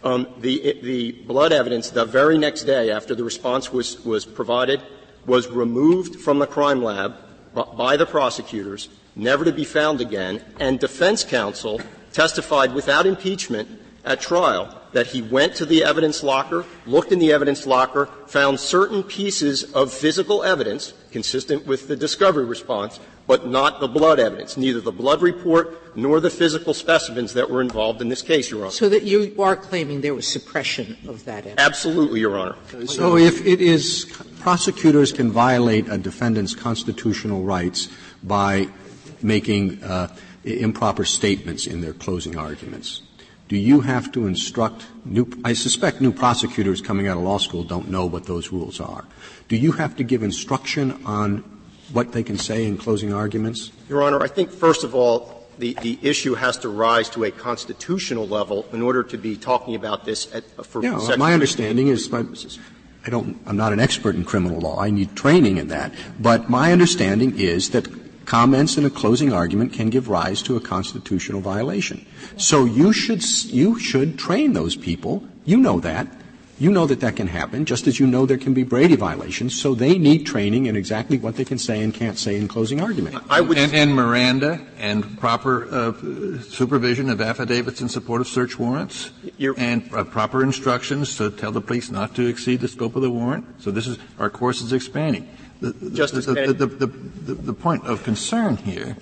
um, the the blood evidence the very next day after the response was was provided was removed from the crime lab by the prosecutors, never to be found again, and defense counsel testified without impeachment at trial that he went to the evidence locker, looked in the evidence locker, found certain pieces of physical evidence consistent with the discovery response, but not the blood evidence, neither the blood report nor the physical specimens that were involved in this case, Your Honor. So that you are claiming there was suppression of that evidence? Absolutely, Your Honor. So if it is prosecutors can violate a defendant's constitutional rights by making uh, improper statements in their closing arguments, do you have to instruct new I suspect new prosecutors coming out of law school don't know what those rules are. Do you have to give instruction on what they can say in closing arguments? Your Honor, I think first of all, the, the issue has to rise to a constitutional level in order to be talking about this at, for Yeah, section my understanding is, I don't, I'm not an expert in criminal law. I need training in that. But my understanding is that comments in a closing argument can give rise to a constitutional violation. So you should, you should train those people. You know that. You know that that can happen, just as you know there can be Brady violations. So they need training in exactly what they can say and can't say in closing argument. I would And, and Miranda and proper uh, supervision of affidavits in support of search warrants You're- and uh, proper instructions to tell the police not to exceed the scope of the warrant. So this is our course is expanding. The, the- Justice the, the, the, the, the, the point of concern here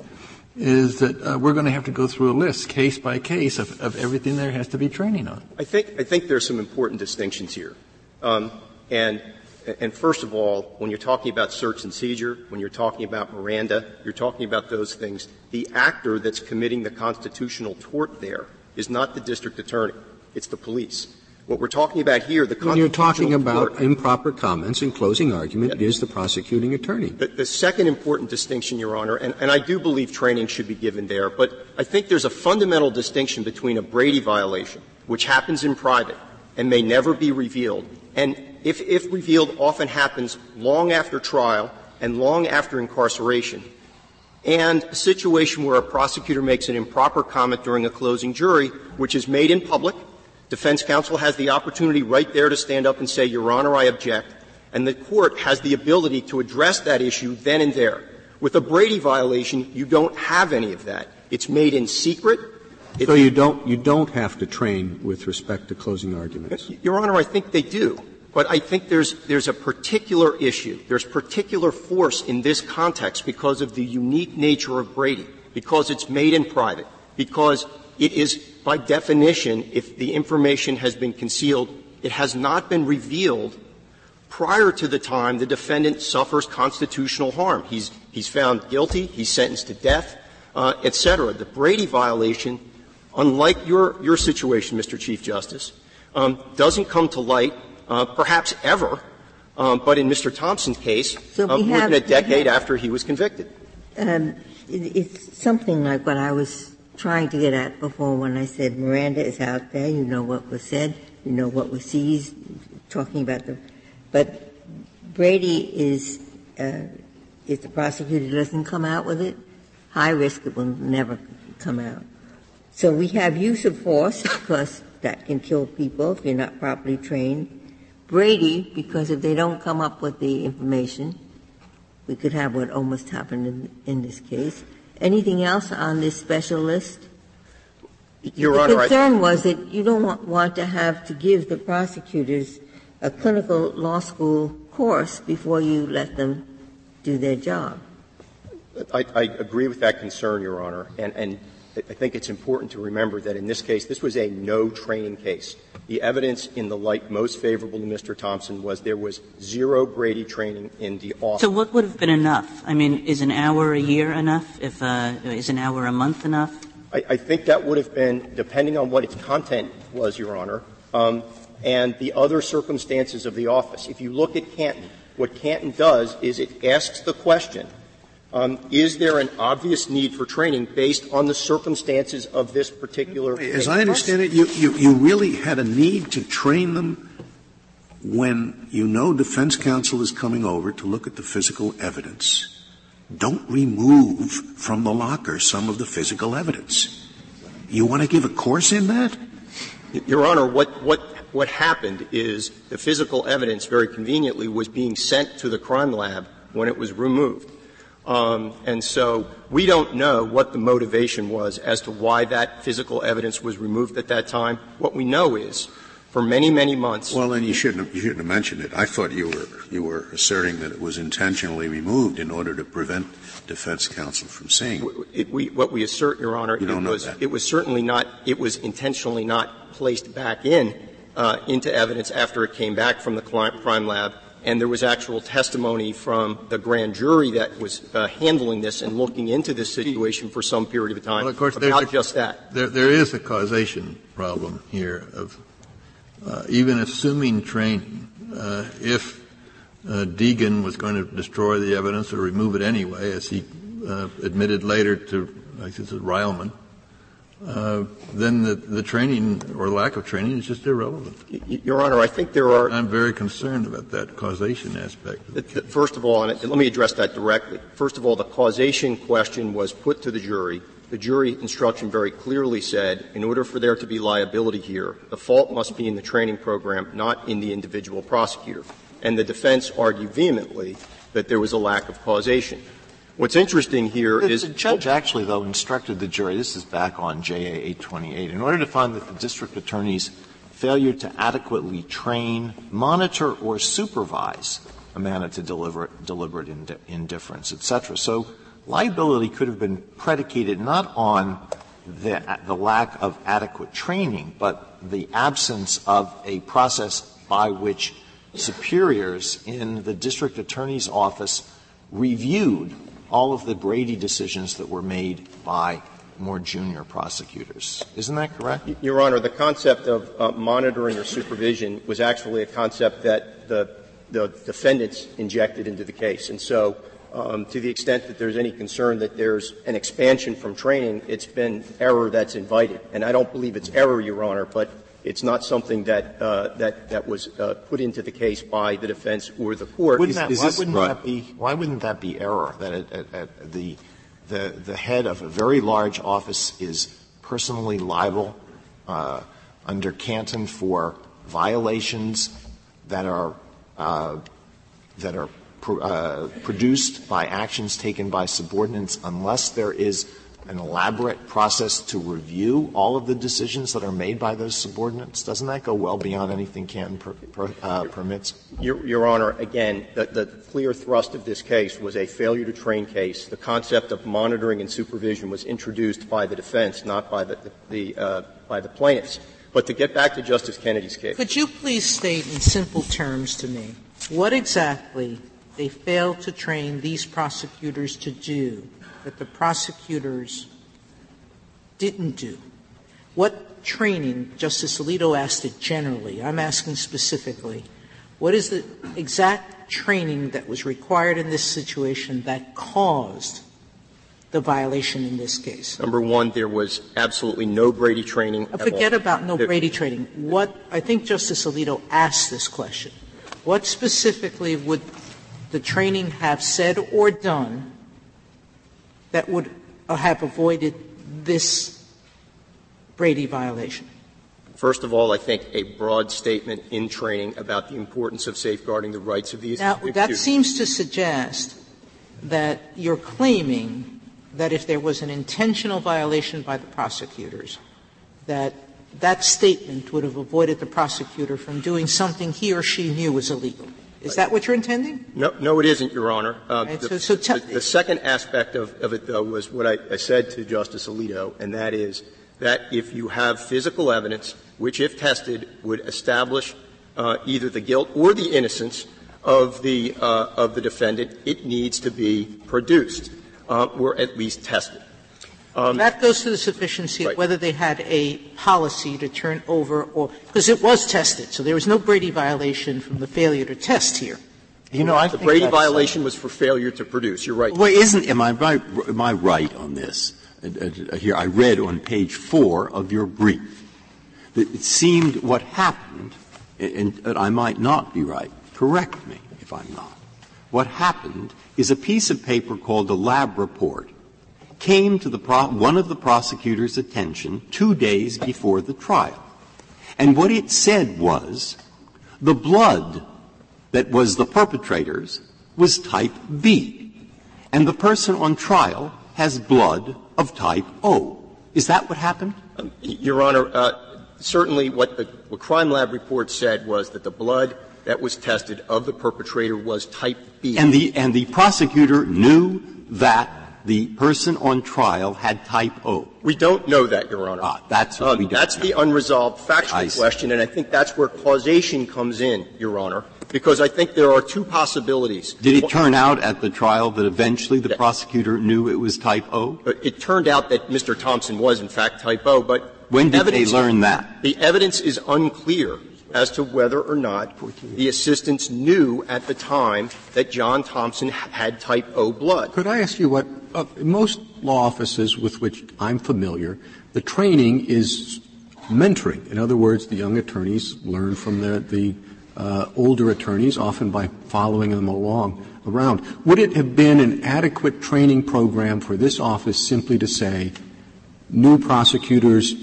is that uh, we're going to have to go through a list, case by case, of, of everything there has to be training on. I think, I think there's some important distinctions here. Um, and, and first of all, when you're talking about search and seizure, when you're talking about Miranda, you're talking about those things. The actor that's committing the constitutional tort there is not the district attorney. It's the police. What we're talking about here, the When you're talking about tort- improper comments in closing argument, it is the prosecuting attorney. The, the second important distinction, Your Honor, and, and I do believe training should be given there, but I think there's a fundamental distinction between a Brady violation, which happens in private and may never be revealed, and if, if revealed, often happens long after trial and long after incarceration, and a situation where a prosecutor makes an improper comment during a closing jury, which is made in public. Defense counsel has the opportunity right there to stand up and say, Your Honor, I object. And the court has the ability to address that issue then and there. With a Brady violation, you don't have any of that. It's made in secret. It- So you don't, you don't have to train with respect to closing arguments? Your Honor, I think they do. But I think there's, there's a particular issue. There's particular force in this context because of the unique nature of Brady, because it's made in private, because it is, by definition, if the information has been concealed, it has not been revealed prior to the time the defendant suffers constitutional harm. He's, he's found guilty, he's sentenced to death, uh, et cetera. The Brady violation, unlike your, your situation, Mr. Chief Justice, um, doesn't come to light uh, perhaps ever, um, but in Mr. Thompson's case, So uh, we more than have- a decade have- after he was convicted. Um, it's something like what I was trying to get at before when I said Miranda is out there, you know what was said, you know, what was seized, talking about the – but Brady is, uh, if the prosecutor doesn't come out with it, high risk it will never come out. So we have use of force, because that can kill people if you're not properly trained. Brady, because if they don't come up with the information, we could have what almost happened in, in this case. Anything else on this special list? Your the Honor, concern I, was that you don't want, want to have to give the prosecutors a clinical law school course before you let them do their job. I, I agree with that concern, Your Honor, and, and I think it's important to remember that in this case, this was a no training case. The evidence in the light most favorable to Mr. Thompson was there was zero Brady training in the office. So what would have been enough? I mean, is an hour a year enough? If uh, is an hour a month enough? I, I, think that would have been, depending on what its content was, Your Honor, um, and the other circumstances of the office. If you look at Canton, what Canton does is it asks the question um, is there an obvious need for training based on the circumstances of this particular case? As I understand it, you, you, you really had a need to train them when you know defense counsel is coming over to look at the physical evidence. Don't remove from the locker some of the physical evidence. You want to give a course in that? Your Honor, what, what, what happened is the physical evidence, very conveniently, was being sent to the crime lab when it was removed. Um, and so we don't know what the motivation was as to why that physical evidence was removed at that time. What we know is, for many, many months. Well, then you shouldn't have, you shouldn't have mentioned it. I thought you were you were asserting that it was intentionally removed in order to prevent defense counsel from seeing. It, we, what we assert, Your Honor, you it was it was certainly not. It was intentionally not placed back in uh, into evidence after it came back from the crime lab and there was actual testimony from the grand jury that was uh, handling this and looking into this situation for some period of time well, of course, about a, just that. There, there is a causation problem here of uh, even assuming training, uh, if uh, Deegan was going to destroy the evidence or remove it anyway, as he uh, admitted later to, I guess it's Riehlmann, uh, then the, the training or lack of training is just irrelevant. Your Honor, I think there are. I'm very concerned about that causation aspect. The, the, first of all, and let me address that directly. First of all, the causation question was put to the jury. The jury instruction very clearly said, in order for there to be liability here, the fault must be in the training program, not in the individual prosecutor. And the defense argued vehemently that there was a lack of causation. What's interesting here is the judge actually, though, instructed the jury. This is back on JA 828. In order to find that the district attorney's failure to adequately train, monitor, or supervise amounted to deliberate, deliberate indifference, etc. So liability could have been predicated not on the, the lack of adequate training, but the absence of a process by which superiors in the district attorney's office reviewed all of the Brady decisions that were made by more junior prosecutors. Isn't that correct? Your Honor, the concept of uh, monitoring or supervision was actually a concept that the, the defendants injected into the case. And so, um, to the extent that there's any concern that there's an expansion from training, it's been error that's invited. And I don't believe it's error, Your Honor, but it's not something that uh, that that was uh, put into the case by the defense or the court. Wouldn't that, why, wouldn't that be, why wouldn't that be error? That it, it, it, the the the head of a very large office is personally liable uh, under Canton for violations that are uh, that are pro, uh, produced by actions taken by subordinates, unless there is an elaborate process to review all of the decisions that are made by those subordinates? Doesn't that go well beyond anything Canton per, per, uh, permits? Your, Your, Honor, again, the, the, clear thrust of this case was a failure to train case. The concept of monitoring and supervision was introduced by the defense, not by the, the uh, by the plaintiffs. But to get back to Justice Kennedy's case. Could you please state in simple terms to me what exactly they failed to train these prosecutors to do that the prosecutors didn't do? What training, Justice Alito asked it generally, I'm asking specifically, what is the exact training that was required in this situation that caused the violation in this case? Number one, there was absolutely no Brady training. at Forget about no Brady training. What I think Justice Alito asked this question. What specifically would the training have said or done that would have avoided this Brady violation? First of all, I think a broad statement in training about the importance of safeguarding the rights of the Now, that seems to suggest that you're claiming that if there was an intentional violation by the prosecutors, that that statement would have avoided the prosecutor from doing something he or she knew was illegal. Is that what you're intending? No, no, it isn't, Your Honor. Uh, Right, the, so- so tell- the- the second aspect of, of it, though, was what I, I said to Justice Alito, and that is that if you have physical evidence, which, if tested, would establish uh, either the guilt or the innocence of the uh, of the defendant, it needs to be produced uh, or at least tested. That goes to the sufficiency of whether they had a policy to turn over or because it was tested, so there was no Brady violation from the failure to test here. You know, I The think Brady that's, uh, violation was for failure to produce. You're right. Well, isn't, am I right, am I right on this? Uh, uh, Here, I read on page four of your brief that it seemed what happened, and, and I might not be right, correct me if I'm not. What happened is a piece of paper called the lab report came to the pro- one of the prosecutor's attention two days before the trial. And what it said was the blood that was the perpetrator's was type B. And the person on trial has blood of type O. Is that what happened? Your Honor, uh, certainly what the what crime lab report said was that the blood that was tested of the perpetrator was type B. And the, and the prosecutor knew that the person on trial had type O. we don't know that, Your Honor. Ah, that's what Um, we don't That's know. the unresolved factual I see. question, and I think that's where causation comes in, Your Honor, because I think there are two possibilities. Did it turn out at the trial that eventually the prosecutor knew it was type O? It turned out that Mr. Thompson was in fact type O, but When did they learn that? The evidence is unclear as to whether or not the assistants knew at the time that John Thompson had type O blood. Could I ask you what, uh, most law offices with which I'm familiar, the training is mentoring. In other words, the young attorneys learn from the, the uh, older attorneys, often by following them along around. Would it have been an adequate training program for this office simply to say, new prosecutors,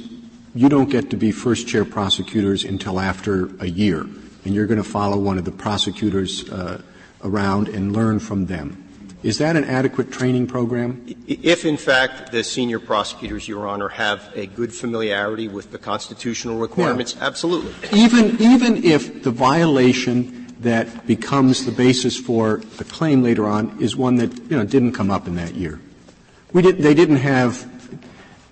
you don't get to be first chair prosecutors until after a year, and you're going to follow one of the prosecutors uh, around and learn from them? Is that an adequate training program? If, in fact, the senior prosecutors, Your Honor, have a good familiarity with the constitutional requirements, absolutely. Even, even if the violation that becomes the basis for the claim later on is one that, you know, didn't come up in that year. We did, they didn't have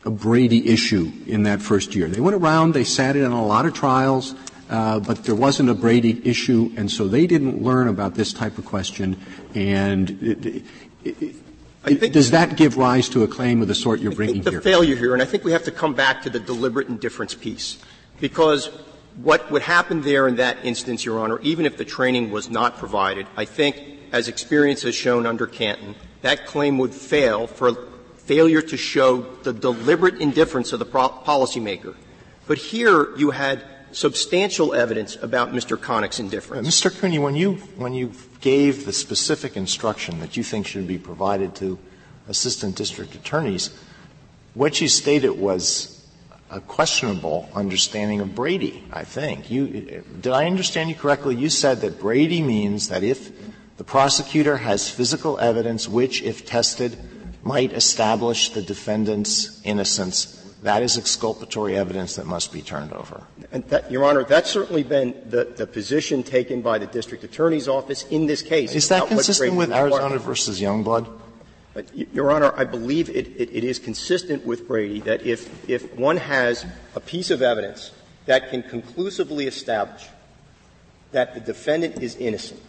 a Brady issue in that first year. They went around, they sat in on a lot of trials, uh, but there wasn't a Brady issue, and so they didn't learn about this type of question. And it, it, it, I think- does that give rise to a claim of the sort you're I bringing think the here? failure here, and I think we have to come back to the deliberate indifference piece, because what would happen there in that instance, Your Honor, even if the training was not provided, I think, as experience has shown under Canton, that claim would fail for failure to show the deliberate indifference of the pro- policymaker. But here you had substantial evidence about Mr. Connick's indifference. Mr. Cooney, when you, when you gave the specific instruction that you think should be provided to assistant district attorneys, what you stated was a questionable understanding of Brady, I think. You, did I understand you correctly? You said that Brady means that if the prosecutor has physical evidence which, if tested, might establish the defendant's innocence, that is exculpatory evidence that must be turned over. And that, Your Honor, that's certainly been the, the position taken by the district attorney's office in this case. Is that consistent with. Arizona versus Youngblood? Your Honor, I believe it, it, it is consistent with Brady that if, if one has a piece of evidence that can conclusively establish that the defendant is innocent,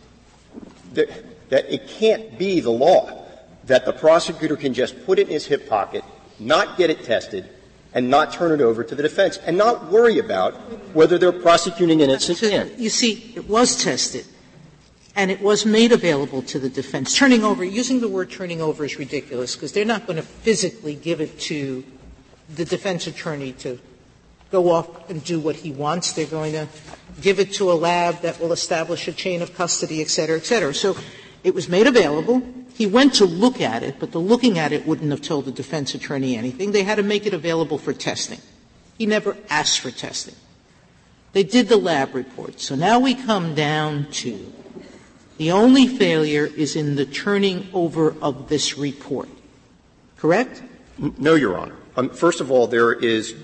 that, that it can't be the law that the prosecutor can just put it in his hip pocket, not get it tested, and not turn it over to the defense, and not worry about whether they're prosecuting an innocent men. You see, it was tested. and it was made available to the defense. Turning over, using the word turning over is ridiculous because they're not going to physically give it to the defense attorney to go off and do what he wants. They're going to give it to a lab that will establish a chain of custody, et cetera, et cetera. So it was made available. He went to look at it, but the looking at it wouldn't have told the defense attorney anything. They had to make it available for testing. He never asked for testing. They did the lab report. So now we come down to the only failure is in the turning over of this report. Correct? No, Your Honor. Um, first of all, there is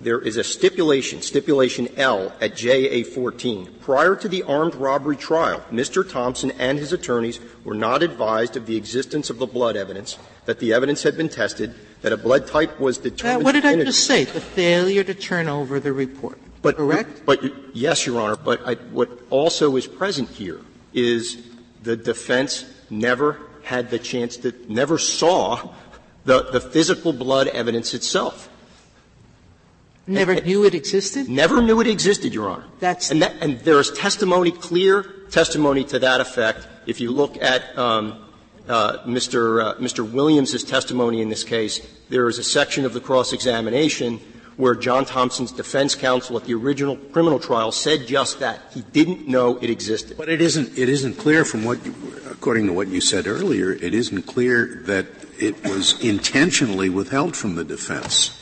there is a stipulation, stipulation L at JA 14. Prior to the armed robbery trial, Mr. Thompson and his attorneys were not advised of the existence of the blood evidence, that the evidence had been tested, that a blood type was determined. Uh, what did I just say? The failure to turn over the report. But, correct? But, yes, Your Honor. But I, what also is present here is the defense never had the chance to, never saw the, the physical blood evidence itself. Never and, knew it existed? Never knew it existed, Your Honor. That's and, that, and there is testimony, clear testimony to that effect. If you look at um, uh, Mr. Uh, Mr. Williams' testimony in this case, there is a section of the cross-examination where John Thompson's defense counsel at the original criminal trial said just that. He didn't know it existed. But it isn't, it isn't clear from what, you, according to what you said earlier, it isn't clear that it was intentionally withheld from the defense.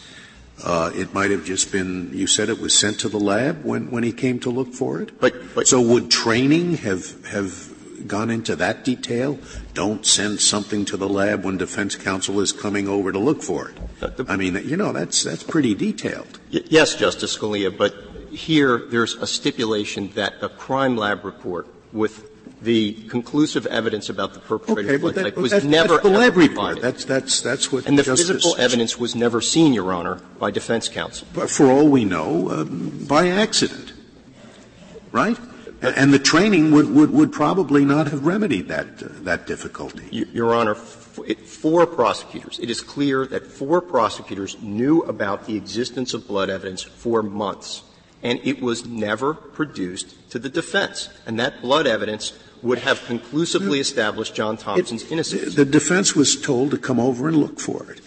Uh, it might have just been, you said it was sent to the lab when, when he came to look for it? But, but so would training have, have gone into that detail? Don't send something to the lab when defense counsel is coming over to look for it. I mean, you know, that's, that's pretty detailed. Y- yes, Justice Scalia, but here there's a stipulation that a crime lab report with the conclusive evidence about the perpetrator okay, that, type was that's, never that's the lab report. That's that's that's what. And the Justice physical evidence was never seen, Your Honor, by defense counsel. But for all we know, uh, by accident, right? And the training would, would, would probably not have remedied that, uh, that difficulty. Your Honor, four prosecutors, it is clear that four prosecutors knew about the existence of blood evidence for months, and it was never produced to the defense. And that blood evidence would have conclusively established John Thompson's innocence. The defense was told to come over and look for it,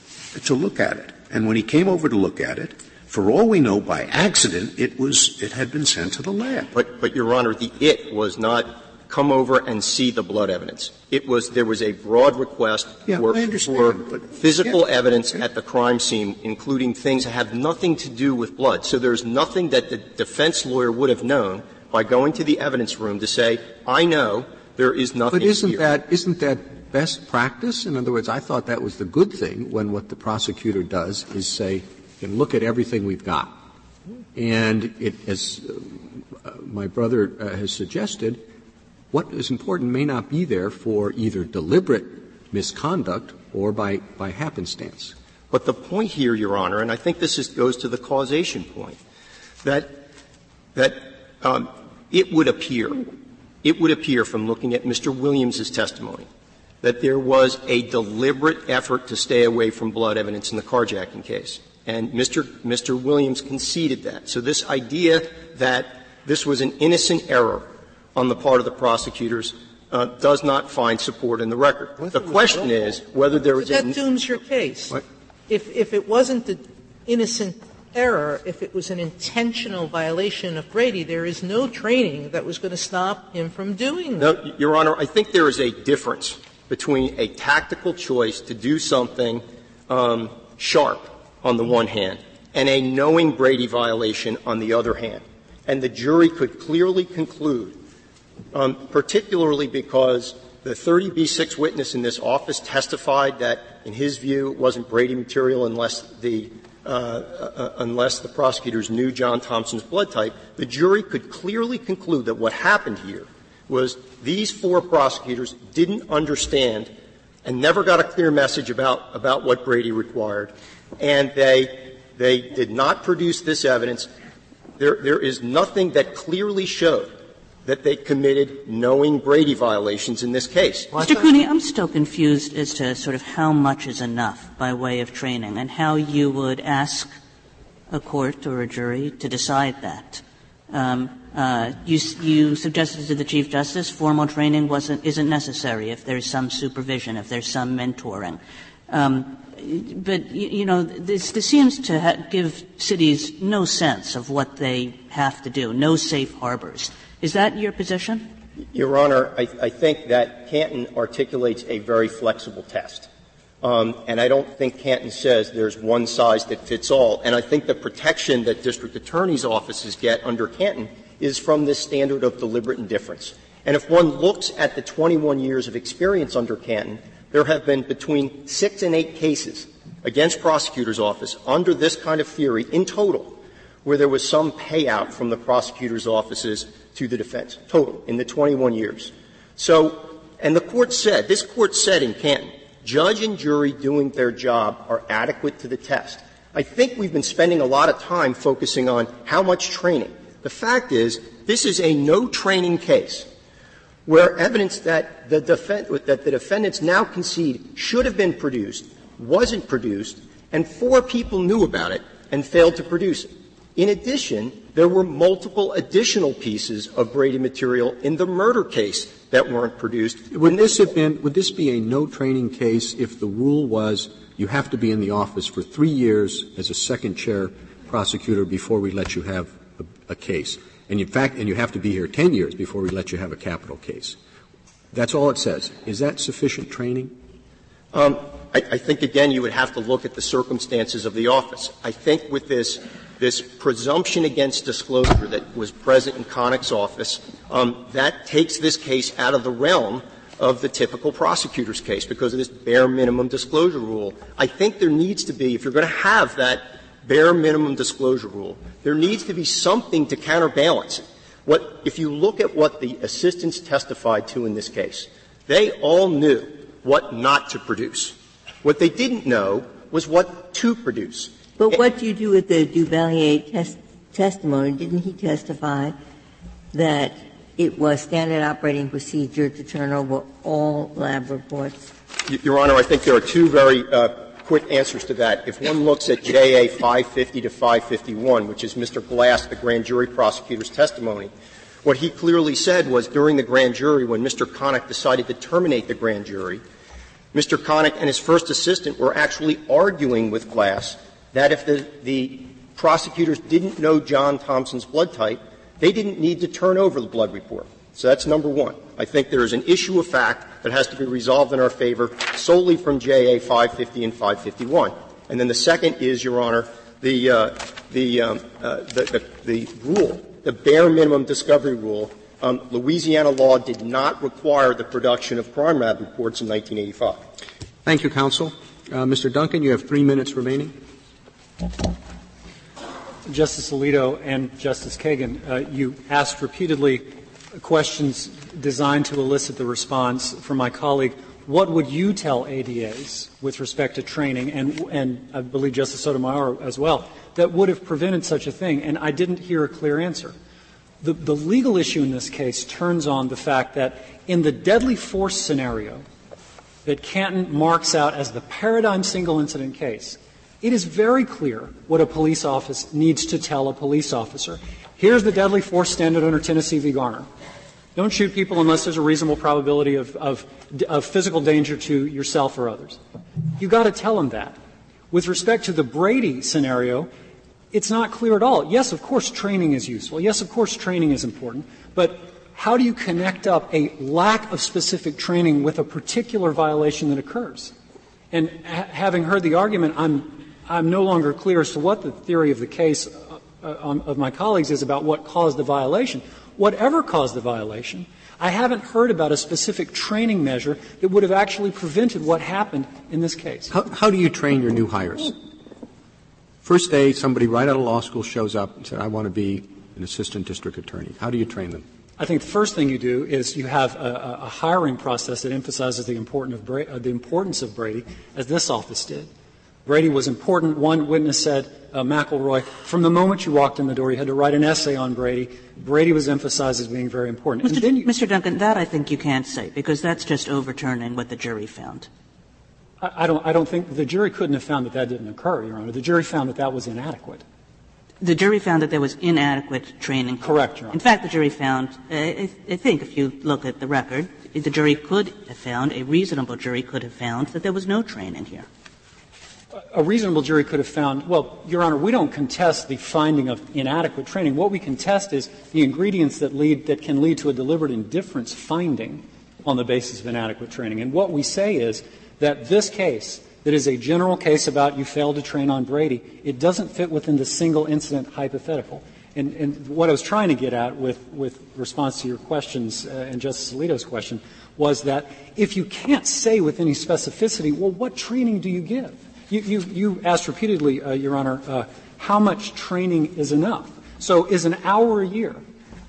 to look at it. And when he came over to look at it, for all we know, by accident, it was it had been sent to the lab. But, but Your Honor, the it was not come over and see the blood evidence. It was there was a broad request yeah, for, for physical yeah. evidence at the crime scene, including things that have nothing to do with blood. So there's nothing that the defense lawyer would have known by going to the evidence room to say, "I know there is nothing." But isn't here. that isn't that best practice? In other words, I thought that was the good thing when what the prosecutor does is say, look at everything we've got. And it, as uh, my brother uh, has suggested, what is important may not be there for either deliberate misconduct or by, by happenstance. But the point here, Your Honor, and I think this is, goes to the causation point, that, that um, it would appear, it would appear from looking at Mr. Williams's testimony that there was a deliberate effort to stay away from blood evidence in the carjacking case. And Mr. Mr. Williams conceded that. So this idea that this was an innocent error on the part of the prosecutors uh, does not find support in the record. The question is whether there was that dooms your case. What? If if it wasn't an innocent error, if it was an intentional violation of Brady, there is no training that was going to stop him from doing that. No, Your Honor, I think there is a difference between a tactical choice to do something um, sharp on the one hand and a knowing Brady violation on the other hand. And the jury could clearly conclude, um, particularly because the 30B6 witness in this office testified that, in his view, it wasn't Brady material unless the uh, uh, unless the prosecutors knew John Thompson's blood type. The jury could clearly conclude that what happened here was these four prosecutors didn't understand and never got a clear message about, about what Brady required and they, they did not produce this evidence. There, there is nothing that clearly showed that they committed knowing Brady violations in this case. Mr. Cooney, I'm still confused as to sort of how much is enough by way of training and how you would ask a court or a jury to decide that. Um, Uh, you, you suggested to the Chief Justice formal training wasn't, isn't necessary if there's some supervision, if there's some mentoring. Um, but, you, you, know, this, this seems to ha- give cities no sense of what they have to do, no safe harbors. Is that your position? Your Honor, I, I think that Canton articulates a very flexible test. Um, and I don't think Canton says there's one size that fits all. And I think the protection that district attorneys' offices get under Canton is from this standard of deliberate indifference. And if one looks at the 21 years of experience under Canton, there have been between six and eight cases against prosecutors' office under this kind of theory in total where there was some payout from the prosecutor's offices to the defense, total, in the 21 years. So, and the court said, this court said in Canton, judge and jury doing their job are adequate to the test. I think we've been spending a lot of time focusing on how much training. The fact is, this is a no training case where evidence that the, defen- that the defendants now concede should have been produced wasn't produced, and four people knew about it and failed to produce it. In addition, there were multiple additional pieces of Brady material in the murder case that weren't produced. Would this have been, would this be a no training case if the rule was you have to be in the office for three years as a second chair prosecutor before we let you have a, a case? And in fact, and you have to be here 10 years before we let you have a capital case. That's all it says. Is that sufficient training? Um, I, I, think again you would have to look at the circumstances of the office. I think with this this presumption against disclosure that was present in Connick's office, um, that takes this case out of the realm of the typical prosecutor's case because of this bare minimum disclosure rule. I think there needs to be, if you're going to have that bare minimum disclosure rule, there needs to be something to counterbalance it. What, if you look at what the assistants testified to in this case, they all knew what not to produce. What they didn't know was what to produce. But what do you do with the Dubelier tes- testimony? Didn't he testify that it was standard operating procedure to turn over all lab reports? Your Honor, I think there are two very uh, quick answers to that. If one looks at JA 550 to 551, which is Mr. Glass, the grand jury prosecutor's testimony, what he clearly said was during the grand jury, when Mr. Connick decided to terminate the grand jury, Mr. Connick and his first assistant were actually arguing with Glass that if the, the prosecutors didn't know John Thompson's blood type, they didn't need to turn over the blood report. So that's number one. I think there is an issue of fact that has to be resolved in our favor solely from JA 550 and 551. And then the second is, Your Honor, the, uh, the, um, uh, the, the, the, rule, the bare minimum discovery rule. Um, Louisiana law did not require the production of crime lab reports in 1985. Thank you, counsel. Uh, Mr. Duncan, you have three minutes remaining. Justice Alito and Justice Kagan, uh, you asked repeatedly questions designed to elicit the response from my colleague. What would you tell ADAs with respect to training, and, and I believe Justice Sotomayor as well, that would have prevented such a thing? And I didn't hear a clear answer. The, the legal issue in this case turns on the fact that in the deadly force scenario that Canton marks out as the paradigm single incident case, it is very clear what a police office needs to tell a police officer. Here's the deadly force standard under Tennessee v. Garner. Don't shoot people unless there's a reasonable probability of, of, of physical danger to yourself or others. You've got to tell them that. With respect to the Brady scenario, it's not clear at all. Yes, of course, training is useful. Yes, of course, training is important. But how do you connect up a lack of specific training with a particular violation that occurs? And ha- having heard the argument, I'm I'm no longer clear as to what the theory of the case uh, um, of my colleagues is about what caused the violation. Whatever caused the violation, I haven't heard about a specific training measure that would have actually prevented what happened in this case. How, how do you train your new hires? First day, somebody right out of law school shows up and says, I want to be an assistant district attorney. How do you train them? I think the first thing you do is you have a, a hiring process that emphasizes the, of Bra- uh, the importance of Brady, as this office did. Brady was important. One witness said, uh, McElroy, from the moment you walked in the door, you had to write an essay on Brady. Brady was emphasized as being very important. Mr. You, Mr. Duncan, that I think you can't say, because that's just overturning what the jury found. I, I, don't, I don't think the jury couldn't have found that that didn't occur, Your Honor. The jury found that that was inadequate. The jury found that there was inadequate training. Correct, Your Honor. In fact, the jury found, I think if you look at the record, the jury could have found, a reasonable jury could have found, that there was no training here. A reasonable jury could have found, well, Your Honor, we don't contest the finding of inadequate training. What we contest is the ingredients that lead, that can lead to a deliberate indifference finding on the basis of inadequate training. And what we say is that this case, that is a general case about you failed to train on Brady, it doesn't fit within the single incident hypothetical. And, and what I was trying to get at with, with response to your questions uh, and Justice Alito's question was that if you can't say with any specificity, well, what training do you give? You, you, you asked repeatedly, uh, Your Honor, uh, how much training is enough? So is an hour a year?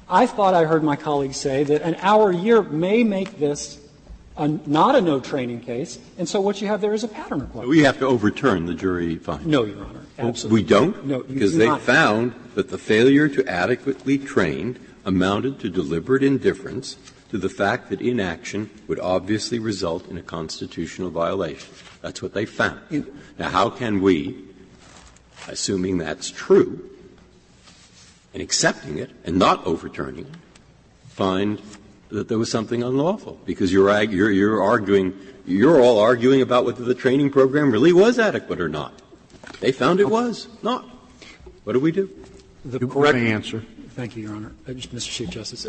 I thought I heard my colleague say that an hour a year may make this a, not a no training case, and so what you have there is a pattern requirement. We have to overturn the jury finding. No, Your Honor. Absolutely. We don't? No, because do they not. found that the failure to adequately train amounted to deliberate indifference to the fact that inaction would obviously result in a constitutional violation. That's what they found. Now, how can we, assuming that's true, and accepting it and not overturning it, find that there was something unlawful? Because you're, you're, you're arguing, you're all arguing about whether the training program really was adequate or not. They found it was not. What do we do? The correct answer. Thank you, Your Honor. Uh, Mr. Chief Justice.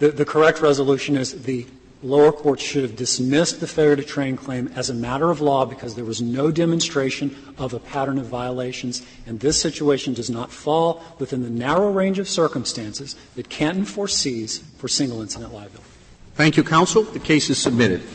The, the correct resolution is the lower court should have dismissed the failure to train claim as a matter of law because there was no demonstration of a pattern of violations, and this situation does not fall within the narrow range of circumstances that Canton foresees for single incident liability. Thank you, counsel. The case is submitted.